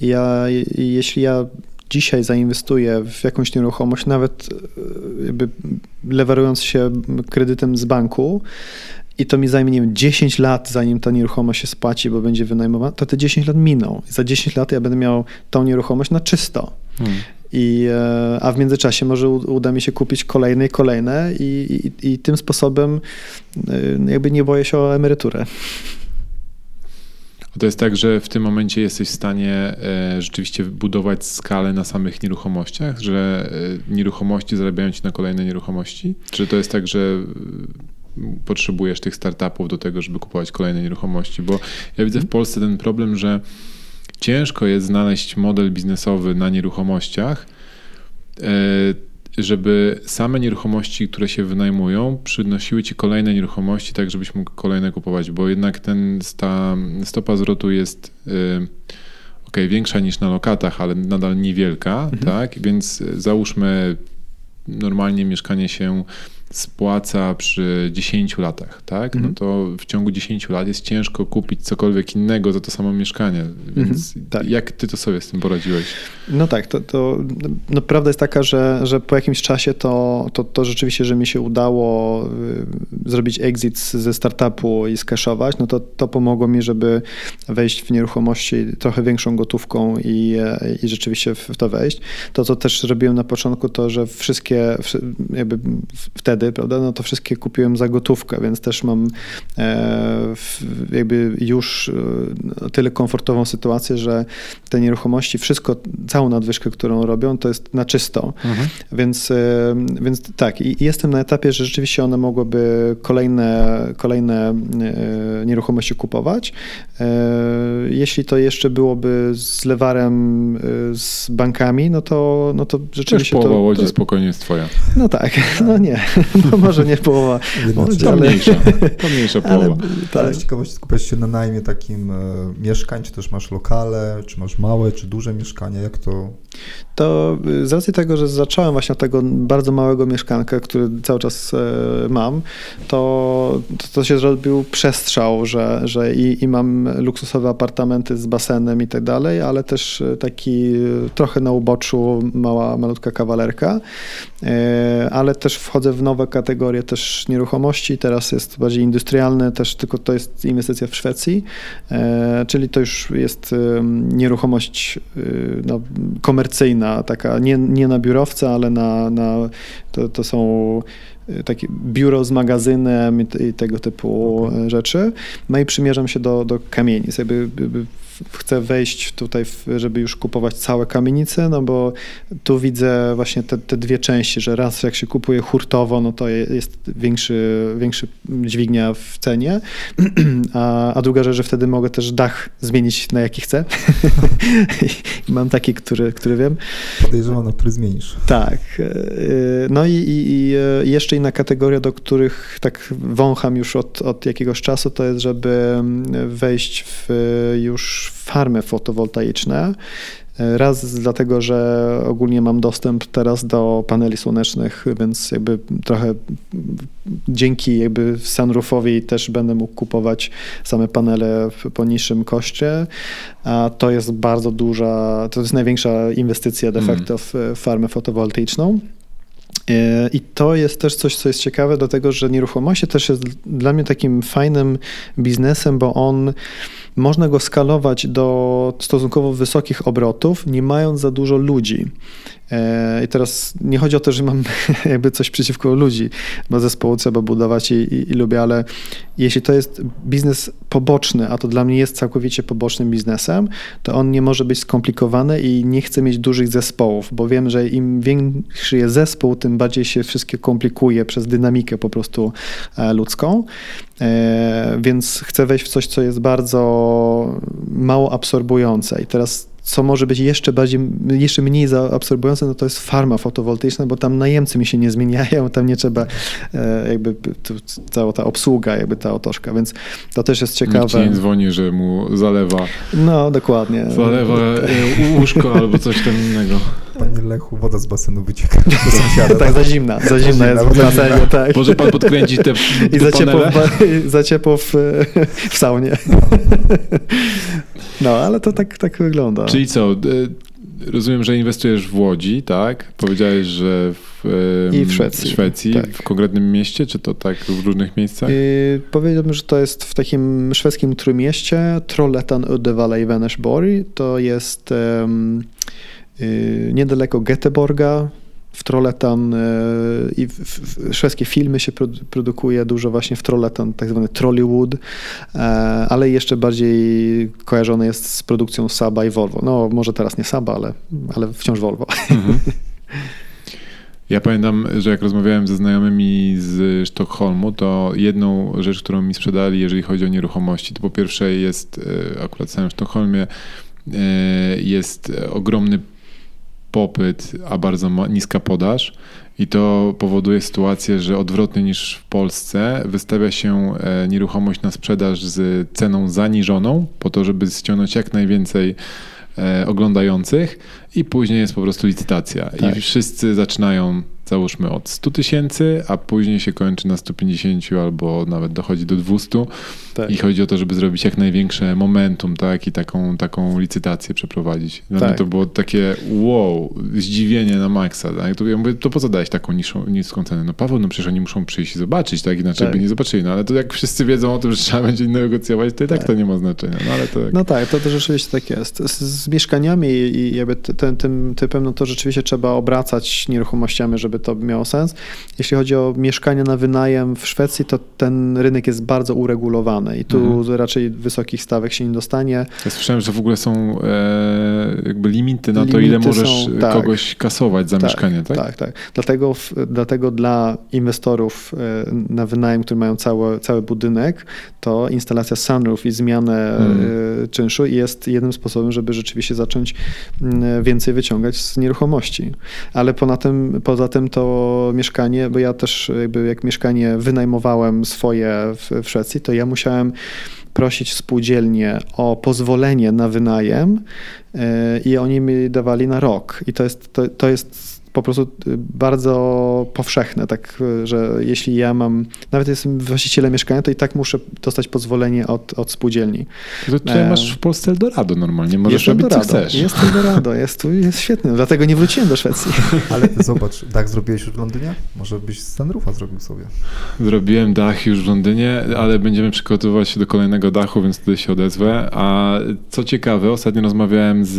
Ja, jeśli ja dzisiaj zainwestuję w jakąś nieruchomość, nawet e, jakby się kredytem z banku, i to mi zajmie, nie wiem, 10 lat, zanim ta nieruchomość się spłaci, bo będzie wynajmowana, to te 10 lat miną. I za 10 lat ja będę miał tą nieruchomość na czysto. Hmm. I, e, a w międzyczasie może uda mi się kupić kolejne i kolejne i, i, i tym sposobem e, jakby nie boję się o emeryturę. To jest tak, że w tym momencie jesteś w stanie e, rzeczywiście budować skalę na samych nieruchomościach, że nieruchomości zarabiają ci na kolejne nieruchomości? Czy to jest tak, że potrzebujesz tych startupów do tego, żeby kupować kolejne nieruchomości? Bo ja widzę w Polsce ten problem, że ciężko jest znaleźć model biznesowy na nieruchomościach, e, żeby same nieruchomości, które się wynajmują, przynosiły ci kolejne nieruchomości, tak żebyś mógł kolejne kupować, bo jednak ten, ta stopa zwrotu jest e, ok, większa niż na lokatach, ale nadal niewielka, mhm. tak? Więc załóżmy normalnie mieszkanie się spłaca przy 10 latach, tak? No mhm. to w ciągu 10 lat jest ciężko kupić cokolwiek innego za to samo mieszkanie. Więc mhm, tak. jak ty to sobie z tym poradziłeś? No tak, to, to no prawda jest taka, że, że po jakimś czasie to, to, to rzeczywiście, że mi się udało y, zrobić exit ze startupu i skaszować, no to, to pomogło mi, żeby wejść w nieruchomości trochę większą gotówką i, i rzeczywiście w, w to wejść. To, co też robiłem na początku, to, że wszystkie jakby wtedy wtedy, prawda, no to wszystkie kupiłem za gotówkę, więc też mam e, jakby już e, tyle komfortową sytuację, że te nieruchomości, wszystko, całą nadwyżkę, którą robią, to jest na czysto. Mhm. Więc, e, więc tak, i jestem na etapie, że rzeczywiście one mogłyby kolejne, kolejne nieruchomości kupować. Jeśli to jeszcze byłoby z lewarem z bankami, no to, no to rzeczywiście Też połowa to, łodzi spokojnie jest twoja. No tak, [LAUGHS] no nie, [LAUGHS] no może nie połowa. to ale... mniejsza, to mniejsza połowa. Ale, tak. ale z ciekawości skupiasz się na najmie takim e, mieszkań, czy też masz lokale, czy masz małe, czy duże mieszkania, jak to? To y, z racji tego, że zacząłem właśnie od tego bardzo małego mieszkanka, który cały czas e, mam, to, to się zrobił przestrzał, że, że i, i mam luksusowe apartamenty z basenem i tak dalej, ale też e, taki trochę na uboczu mała, malutka kawalerka, e, ale też wchodzę w nowe kategorie też nieruchomości, teraz jest bardziej industrialne, też tylko to jest inwestycja w Szwecji, czyli to już jest nieruchomość no, komercyjna, taka nie, nie na biurowca, ale na, na to, to są takie biuro z magazynem i, tego typu okay. rzeczy. No i przymierzam się do, do kamienic. Jakby, jakby chcę wejść tutaj, żeby już kupować całe kamienice, no bo tu widzę właśnie te, te dwie części, że raz jak się kupuje hurtowo, no to jest większy, większy dźwignia w cenie, [CLEARS THROAT] a, a druga rzecz, że wtedy mogę też dach zmienić na jaki chcę. [LAUGHS] Mam taki, który, który wiem. Podejrzewam, na który zmienisz. Tak. Y, no i, i, i y, jeszcze inna kategoria, do których tak wącham już od, od jakiegoś czasu, to jest, żeby wejść w już farmy fotowoltaiczne. Raz dlatego, że ogólnie mam dostęp teraz do paneli słonecznych, więc jakby trochę dzięki jakby sunroofowi też będę mógł kupować same panele po niższym koszcie, a to jest bardzo duża, to jest największa inwestycja de mm. facto w farmę fotowoltaiczną. E, I to jest też coś, co jest ciekawe, dlatego że nieruchomości też jest dla mnie takim fajnym biznesem, bo on można go skalować do stosunkowo wysokich obrotów, nie mając za dużo ludzi. E, I teraz nie chodzi o to, że mam [LAUGHS] jakby coś przeciwko ludzi, bo zespołu trzeba budować i, i, i, lubię, ale jeśli to jest biznes poboczny, a to dla mnie jest całkowicie pobocznym biznesem, to on nie może być skomplikowany i nie chcę mieć dużych zespołów, bo wiem, że im większy jest zespół, tym bardziej się wszystkie komplikuje przez dynamikę po prostu e, ludzką. E, więc chcę wejść w coś, co jest bardzo mało absorbujące. I teraz co może być jeszcze bardziej, jeszcze mniej zaabsorbujące, no to jest farma fotowoltaiczna, bo tam najemcy mi się nie zmieniają, tam nie trzeba e, jakby cała ta obsługa, jakby ta otoczka, więc to też jest ciekawe. Nikt nie dzwoni, że mu zalewa. No, dokładnie. Zalewa e, łóżko albo coś tam innego. Panie Lechu, woda z basenu wycieka [LAUGHS] do sąsiada. tak, za zimna, za zimna jest w basenie, tak. Może pan podkręcić te I za ciepło, w, za ciepło w, [LAUGHS] w saunie. No, ale to tak, tak wygląda. Czyli co? Rozumiem, że inwestujesz w Łodzi, tak? Powiedziałeś, że w, I w Szwecji. W, Szwecji, tak. w konkretnym mieście, czy to tak w różnych miejscach? Yy, powiedziałbym, że to jest w takim szwedzkim trójmieście, Trollhättan, Uddevalla i Vänersborg. To jest yy, niedaleko Göteborga, w Trolletan e, i w, w, szwedzkie filmy się produkuje dużo właśnie w Trolletan, tak zwany Trollywood, e, ale jeszcze bardziej kojarzone jest z produkcją Saba i Volvo. No może teraz nie Saba, ale, ale wciąż Volvo. Mhm. [LAUGHS] Ja pamiętam, że jak rozmawiałem ze znajomymi z Sztokholmu, to jedną rzecz, którą mi sprzedali, jeżeli chodzi o nieruchomości, to po pierwsze jest, e, akurat w samym Sztokholmie, jest ogromny popyt, a bardzo niska podaż. I to powoduje sytuację, że odwrotnie niż w Polsce wystawia się e, nieruchomość na sprzedaż z ceną zaniżoną, po to, żeby ściągnąć jak najwięcej e, oglądających, i później jest po prostu licytacja. Tak. I wszyscy zaczynają załóżmy od 100 tysięcy, a później się kończy na 150 albo nawet dochodzi do 200 tak. i chodzi o to, żeby zrobić jak największe momentum, tak, i taką, taką licytację przeprowadzić. Dla tak. mnie to było takie wow, zdziwienie na maksa, tak? to, ja mówię, to po co dać taką niższą, niską cenę? No Paweł, no przecież oni muszą przyjść i zobaczyć, tak, inaczej tak. by nie zobaczyli, no ale to jak wszyscy wiedzą o tym, że trzeba będzie negocjować, to i tak, tak. to nie ma znaczenia, no ale to... No tak, to, to rzeczywiście tak jest. Z, z mieszkaniami i jakby tym, tym typem, no to rzeczywiście trzeba obracać nieruchomościami, żeby żeby to miało sens. Jeśli chodzi o mieszkania na wynajem w Szwecji, to ten rynek jest bardzo uregulowany i tu mhm. raczej wysokich stawek się nie dostanie. Ja słyszałem, że w ogóle są e, jakby limity na limity to, ile możesz są, tak, kogoś kasować za tak, mieszkanie, tak? Tak, tak. Dlatego, dlatego dla inwestorów e, na wynajem, którzy mają cały, cały budynek, to instalacja sunroof i zmianę hmm. czynszu jest jednym sposobem, żeby rzeczywiście zacząć więcej wyciągać z nieruchomości. Ale poza tym, poza tym to mieszkanie, bo ja też jakby jak mieszkanie wynajmowałem swoje w, w Szwecji, to ja musiałem prosić spółdzielnię o pozwolenie na wynajem e, i oni mi dawali na rok. I to jest, to, to jest po prostu y, bardzo powszechne, tak, że jeśli ja mam, nawet jestem właścicielem mieszkania, to i tak muszę dostać pozwolenie od, od spółdzielni. To tutaj e... masz w Polsce Eldorado normalnie, możesz jest robić Eldorado, co chcesz. Jest Eldorado, jest, jest świetny, dlatego nie wróciłem do Szwecji. [LAUGHS] Ale zobacz, dach zrobiłeś już w Londynie? Może byś sunroofa zrobił sobie? Zrobiłem dach już w Londynie, ale będziemy przygotowywać się do kolejnego dachu, więc wtedy się odezwę. A co ciekawe, ostatnio rozmawiałem z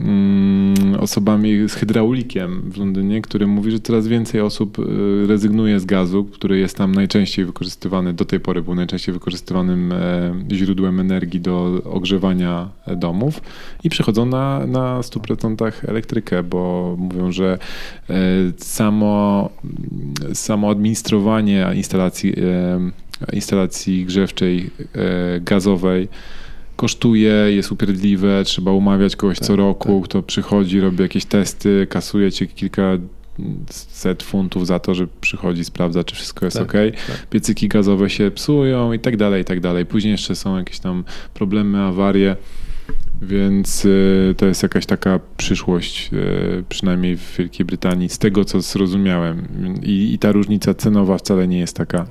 mm, osobami z hydraulikiem w Londynie, który mówi, że coraz więcej osób y, rezygnuje z gazu, który jest tam najczęściej wykorzystywany, do tej pory był najczęściej wykorzystywanym e, źródłem energii do ogrzewania e, domów i przechodzą na, na 100% elektrykę, bo mówią, że e, samo, samo administrowanie instalacji, instalacji grzewczej gazowej kosztuje, jest upierdliwe, trzeba umawiać kogoś tak, co roku, tak. kto przychodzi, robi jakieś testy, kasuje cię kilka set funtów za to, że przychodzi, sprawdza, czy wszystko jest tak, ok. Tak. Piecyki gazowe się psują i tak dalej, i tak dalej. Później jeszcze są jakieś tam problemy, awarie, więc y, to jest jakaś taka przyszłość, y, przynajmniej w Wielkiej Brytanii, z tego co zrozumiałem. I, i ta różnica cenowa wcale nie jest taka,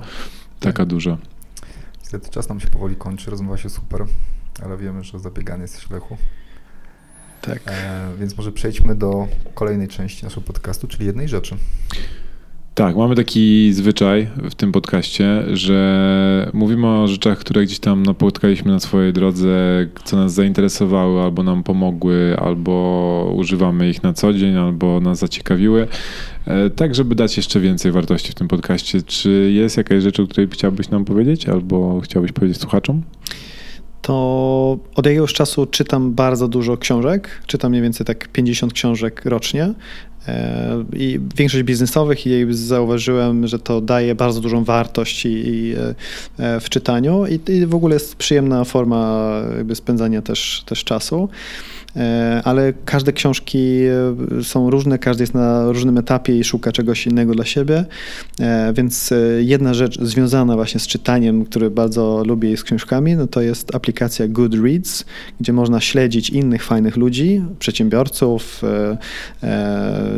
taka tak. duża. Niestety czas nam się powoli kończy, rozmowa się super ale wiemy, że zabiegany jest Lechu. Tak. E, więc może przejdźmy do kolejnej części naszego podcastu, czyli jednej rzeczy. Tak, mamy taki zwyczaj w tym podcaście, że mówimy o rzeczach, które gdzieś tam napotkaliśmy na swojej drodze, co nas zainteresowały, albo nam pomogły, albo używamy ich na co dzień, albo nas zaciekawiły. E, tak, żeby dać jeszcze więcej wartości w tym podcaście. Czy jest jakaś rzecz, o której chciałbyś nam powiedzieć, albo chciałbyś powiedzieć słuchaczom? To od jakiegoś czasu czytam bardzo dużo książek. Czytam mniej więcej tak 50 książek rocznie. E, I większość biznesowych i zauważyłem, że to daje bardzo dużą wartość i, i e, w czytaniu i, i, w ogóle jest przyjemna forma spędzania też, też czasu. E, ale każde książki e, są różne, każdy jest na różnym etapie i szuka czegoś innego dla siebie, e, więc jedna rzecz związana właśnie z czytaniem, które bardzo lubię i z książkami, no to jest aplikacja Goodreads, gdzie można śledzić innych fajnych ludzi, przedsiębiorców,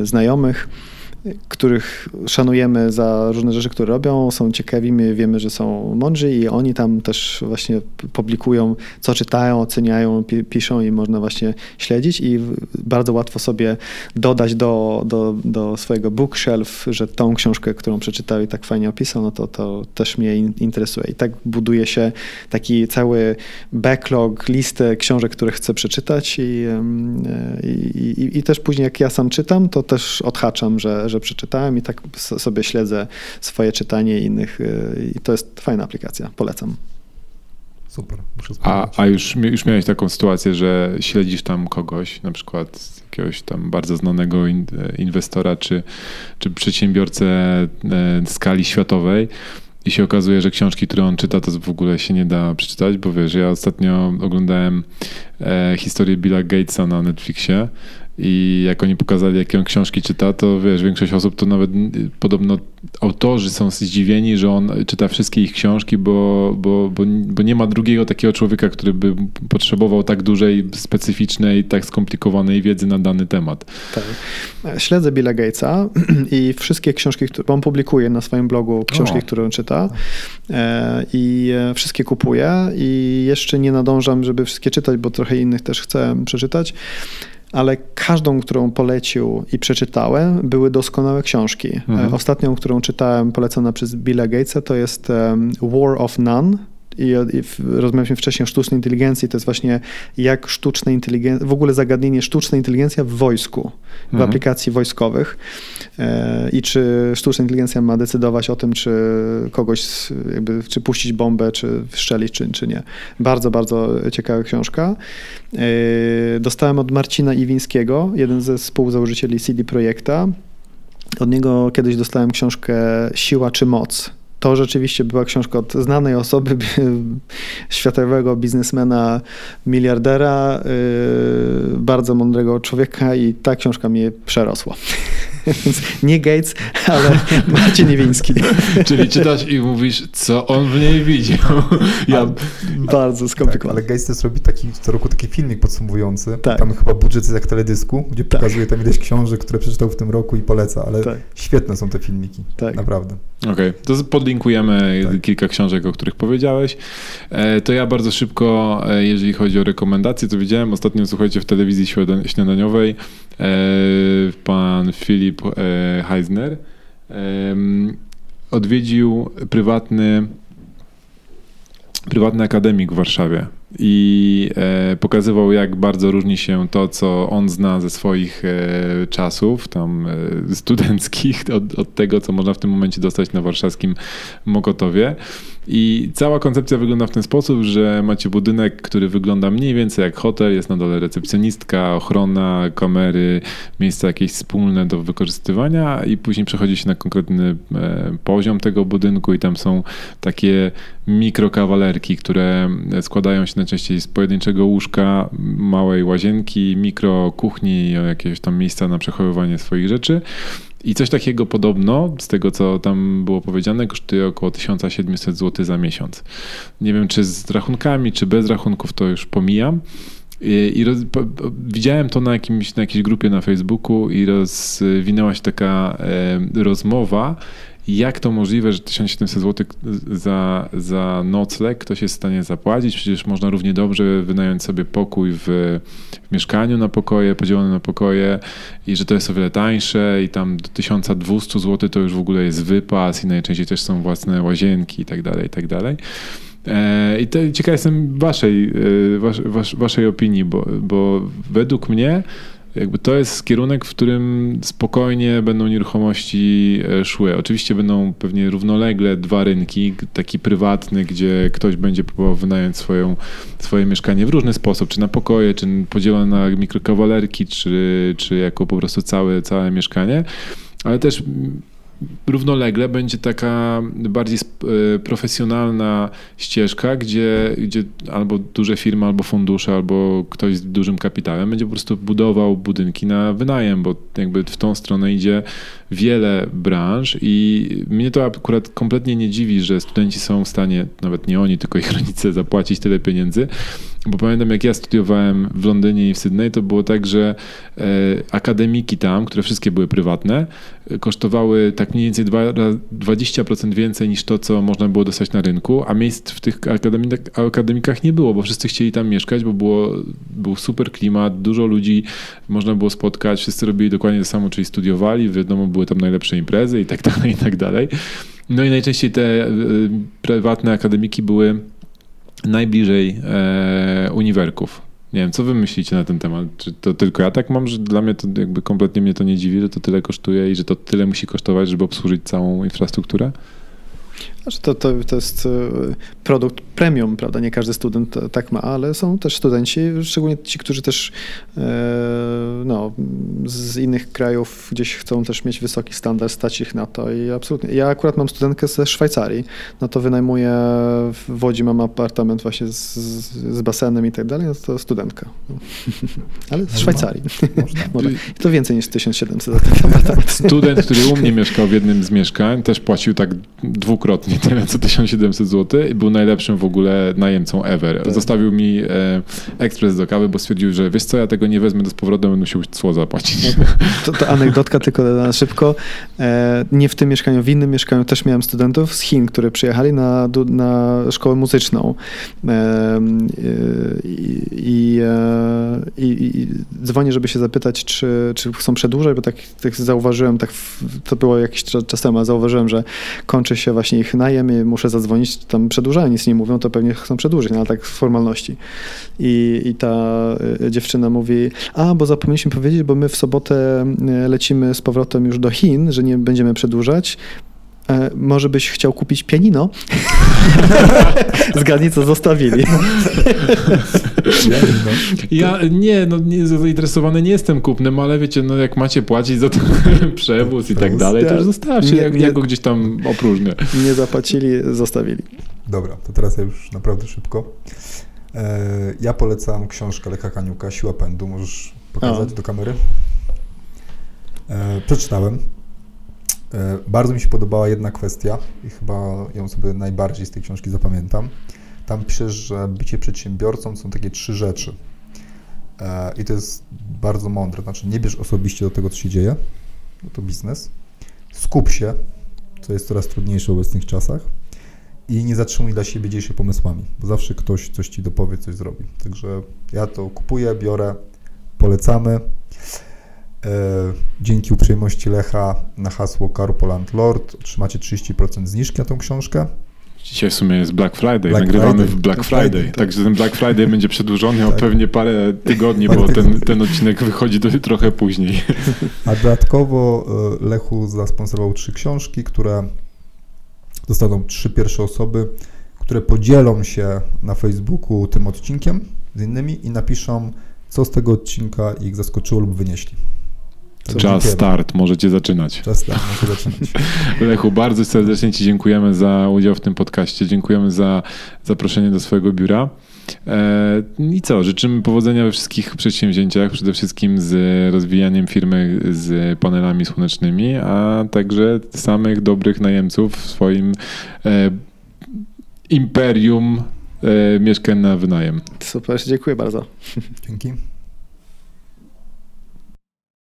znajomych których szanujemy za różne rzeczy, które robią, są ciekawi, my wiemy, że są mądrzy i oni tam też właśnie publikują, co czytają, oceniają, piszą i można właśnie śledzić i bardzo łatwo sobie dodać do, do, do swojego bookshelf, że tą książkę, którą przeczytał i tak fajnie opisał, no to, to też mnie interesuje. I tak buduje się taki cały backlog, listę książek, które chcę przeczytać i, i, i, i też później jak ja sam czytam, to też odhaczam, że, że że przeczytałem i tak sobie śledzę swoje czytanie innych y, i to jest fajna aplikacja, polecam. Super, muszę A, a już, już miałeś taką sytuację, że śledzisz tam kogoś, na przykład jakiegoś tam bardzo znanego inwestora czy, czy przedsiębiorcę e, skali światowej, i się okazuje, że książki, które on czyta, to w ogóle się nie da przeczytać, bo wiesz, ja ostatnio oglądałem e, historię Billa Gatesa na Netflixie i jak oni pokazali, jakie on książki czyta, to wiesz, większość osób to nawet podobno autorzy są zdziwieni, że on czyta wszystkie ich książki, bo, bo, bo, bo nie ma drugiego takiego człowieka, który by potrzebował tak dużej, specyficznej, tak skomplikowanej wiedzy na dany temat. Tak. Śledzę Billa Gatesa [CLEARS THROAT] i wszystkie książki, które on publikuje na swoim blogu, książki, o. które on czyta e, i e, wszystkie kupuję i jeszcze nie nadążam, żeby wszystkie czytać, bo trochę innych też chcę przeczytać ale każdą, którą polecił i przeczytałem, były doskonałe książki. Mhm. Ostatnią, którą czytałem, polecona przez Billa Gatesa, to jest War of None i, i rozmawialiśmy wcześniej o sztucznej inteligencji, to jest właśnie jak sztuczna inteligencja, w ogóle zagadnienie sztuczna inteligencja w wojsku, w mhm. aplikacji wojskowych e, i czy sztuczna inteligencja ma decydować o tym, czy kogoś, jakby, czy puścić bombę, czy strzelić, czy, czy nie. Bardzo, bardzo ciekawa książka. E, dostałem od Marcina Iwińskiego, jeden ze współzałożycieli CD Projekta. Od niego kiedyś dostałem książkę Siła czy Moc to rzeczywiście była książka od znanej osoby, [LAUGHS] światowego biznesmena, miliardera, yy, bardzo mądrego człowieka i ta książka mnie przerosła. [LAUGHS] nie Gates, ale [LAUGHS] Marcin Niewiński. Czyli czytasz i mówisz, co on w niej widział. Ja... Bardzo skomplikowane. Tak, ale Gates też robi taki, co roku taki filmik podsumowujący. Tak. Tam chyba budżet jest jak teledysku, gdzie tak. pokazuje tam ileś książek, które przeczytał w tym roku i poleca, ale tak. świetne są te filmiki. Tak. Naprawdę. Okej, okay. to podlinkujemy tak. kilka książek, o których powiedziałeś. E, to ja bardzo szybko, e, jeżeli chodzi o rekomendacje, to widziałem ostatnio, słuchajcie, w telewizji śniadaniowej e, pan Filip Heisner odwiedził prywatny prywatny akademik w Warszawie i e, pokazywał, jak bardzo różni się to, co on zna ze swoich e, czasów, tam e, studenckich, od, od, tego, co można w tym momencie dostać na warszawskim Mokotowie. I cała koncepcja wygląda w ten sposób, że macie budynek, który wygląda mniej więcej jak hotel, jest na dole recepcjonistka, ochrona, kamery, miejsca jakieś wspólne do wykorzystywania i później przechodzi się na konkretny e, poziom tego budynku i tam są takie mikrokawalerki, które składają się najczęściej z pojedynczego łóżka, małej łazienki, mikro kuchni, jakieś tam miejsca na przechowywanie swoich rzeczy. I coś takiego podobno, z tego co tam było powiedziane, kosztuje około 1700 zł za miesiąc. Nie wiem, czy z rachunkami, czy bez rachunków, to już pomijam. I, po, widziałem to na, jakimś, na jakiejś grupie na Facebooku i rozwinęła się taka e, rozmowa, jak to możliwe, że 1700 zł za, za nocleg ktoś jest w stanie zapłacić? Przecież można równie dobrze wynająć sobie pokój w, w mieszkaniu na pokoje, podzielone na pokoje i że to jest o wiele tańsze i tam do 1200 zł to już w ogóle jest wypas i najczęściej też są własne łazienki i tak dalej, i tak dalej. E, to ciekaw jestem waszej, e, was, waszej opinii, bo, bo według mnie jakby to jest kierunek, w którym spokojnie będą nieruchomości e, szły. Oczywiście będą pewnie równolegle dwa rynki, taki prywatny, gdzie ktoś będzie próbował wynająć swoją, swoje mieszkanie w różny sposób, czy na pokoje, czy podzielone na mikrokawalerki, czy, czy jako po prostu całe, całe mieszkanie, ale też równolegle będzie taka bardziej e, profesjonalna ścieżka, gdzie, gdzie albo duże firmy, albo fundusze, albo ktoś z dużym kapitałem będzie po prostu budował budynki na wynajem, bo jakby w tą stronę idzie wiele branż i mnie to akurat kompletnie nie dziwi, że studenci są w stanie, nawet nie oni, tylko ich rodzice, zapłacić tyle pieniędzy, bo pamiętam, jak ja studiowałem w Londynie i w Sydney, to było tak, że e, akademiki tam, które wszystkie były prywatne, kosztowały tak mniej więcej 20% więcej niż to, co można było dostać na rynku, a miejsc w tych akademikach nie było, bo wszyscy chcieli tam mieszkać, bo było, był super klimat, dużo ludzi można było spotkać, wszyscy robili dokładnie to samo, czyli studiowali, wiadomo, były tam najlepsze imprezy i tak [LAUGHS] dalej, i tak dalej. No i najczęściej te e, prywatne akademiki były najbliżej e, uniwerków. Nie wiem, co wy myślicie na ten temat? Czy to tylko ja tak mam, że dla mnie to jakby kompletnie mnie to nie dziwi, że to tyle kosztuje i że to tyle musi kosztować, żeby obsłużyć całą infrastrukturę? Znaczy to, to, to jest e, produkt premium, prawda? Nie każdy student tak ma, ale są też studenci, szczególnie ci, którzy też e, no, z innych krajów gdzieś chcą też mieć wysoki standard, stać ich na to i absolutnie. Ja akurat mam studentkę ze Szwajcarii, no to wynajmuję w Łodzi, mam apartament właśnie z, z basenem i tak dalej, no to studentka. [LAUGHS] Ale z Szwajcarii. Można. [LAUGHS] I to więcej niż 1700 za ten apartament. Student, który u mnie [LAUGHS] mieszkał w jednym z mieszkań, też płacił tak dwukrotnie tyle co 1700 zł i był najlepszym w ogóle najemcą ever. Tak. Zostawił mi e, ekspres do kawy, bo stwierdził, że wiesz co, ja tego nie wezmę do powrotu, będę musiał cło zapłacić. [LAUGHS] To, to anegdotka tylko na szybko. E, nie w tym mieszkaniu, w innym mieszkaniu też miałem studentów z Chin, którzy przyjechali na, na szkołę muzyczną. E, i, e, i, i, dzwonię, żeby się zapytać, czy, czy chcą przedłużać, bo tak, tak zauważyłem, tak to było jakiś czas temu, zauważyłem, że kończy się właśnie ich na wynajem i muszę zadzwonić, tam przedłużają, nic nie mówią, to pewnie chcą przedłużyć, no ale tak z formalności. I, I ta y, dziewczyna mówi, a bo zapomnieliśmy powiedzieć, bo my w sobotę y, lecimy z powrotem już do Chin, że nie będziemy przedłużać, E, może byś chciał kupić pianino? [LAUGHS] Zgadnij, co zostawili. [LAUGHS] [LAUGHS] ja nie, no nie, zainteresowany nie jestem kupnem, ale wiecie, no jak macie płacić za ten [LAUGHS] przewóz i tak dalej, to już zostawcie, jak, ja go gdzieś tam opróżnię. Nie zapłacili, zostawili. Dobra, to teraz ja już naprawdę szybko. E, ja polecam książkę Lecha Kaniuka, Siła Pędu. Możesz pokazać do kamery? E, przeczytałem. E, bardzo mi się podobała jedna kwestia i chyba ją sobie najbardziej z tej książki zapamiętam. Tam piszesz, że bycie przedsiębiorcą są takie trzy rzeczy. E, I to jest bardzo mądre. Znaczy, nie bierz osobiście do tego, co się dzieje, bo to biznes. Skup się, co jest coraz trudniejsze w obecnych czasach. I nie zatrzymuj dla siebie dziejsze pomysłami, bo zawsze ktoś coś ci dopowie, coś zrobi. Także ja to kupuję, biorę, polecamy. E, dzięki uprzejmości Lecha na hasło Carpoland Lord otrzymacie 30% zniżki na tą książkę. Dzisiaj w sumie jest Black Friday, Black nagrywamy Friday. w Black Friday, Friday tak. także ten Black Friday będzie przedłużony tak. o pewnie parę tygodni, bo ten, ten odcinek wychodzi do, trochę później. A dodatkowo e, Lechu zasponsorował trzy książki, które dostaną trzy pierwsze osoby, które podzielą się na Facebooku tym odcinkiem z innymi i napiszą, co z tego odcinka ich zaskoczyło lub wynieśli. Czas start, możecie zaczynać. Czas start, możecie zaczynać. [LAUGHS] Lechu, bardzo serdecznie Ci dziękujemy za udział w tym podcaście. Dziękujemy za zaproszenie do swojego biura. E, I co, życzymy powodzenia we wszystkich przedsięwzięciach, przede wszystkim z rozwijaniem firmy z panelami słonecznymi, a także samych dobrych najemców w swoim e, imperium e, mieszkań na wynajem. Super, dziękuję bardzo. Dzięki.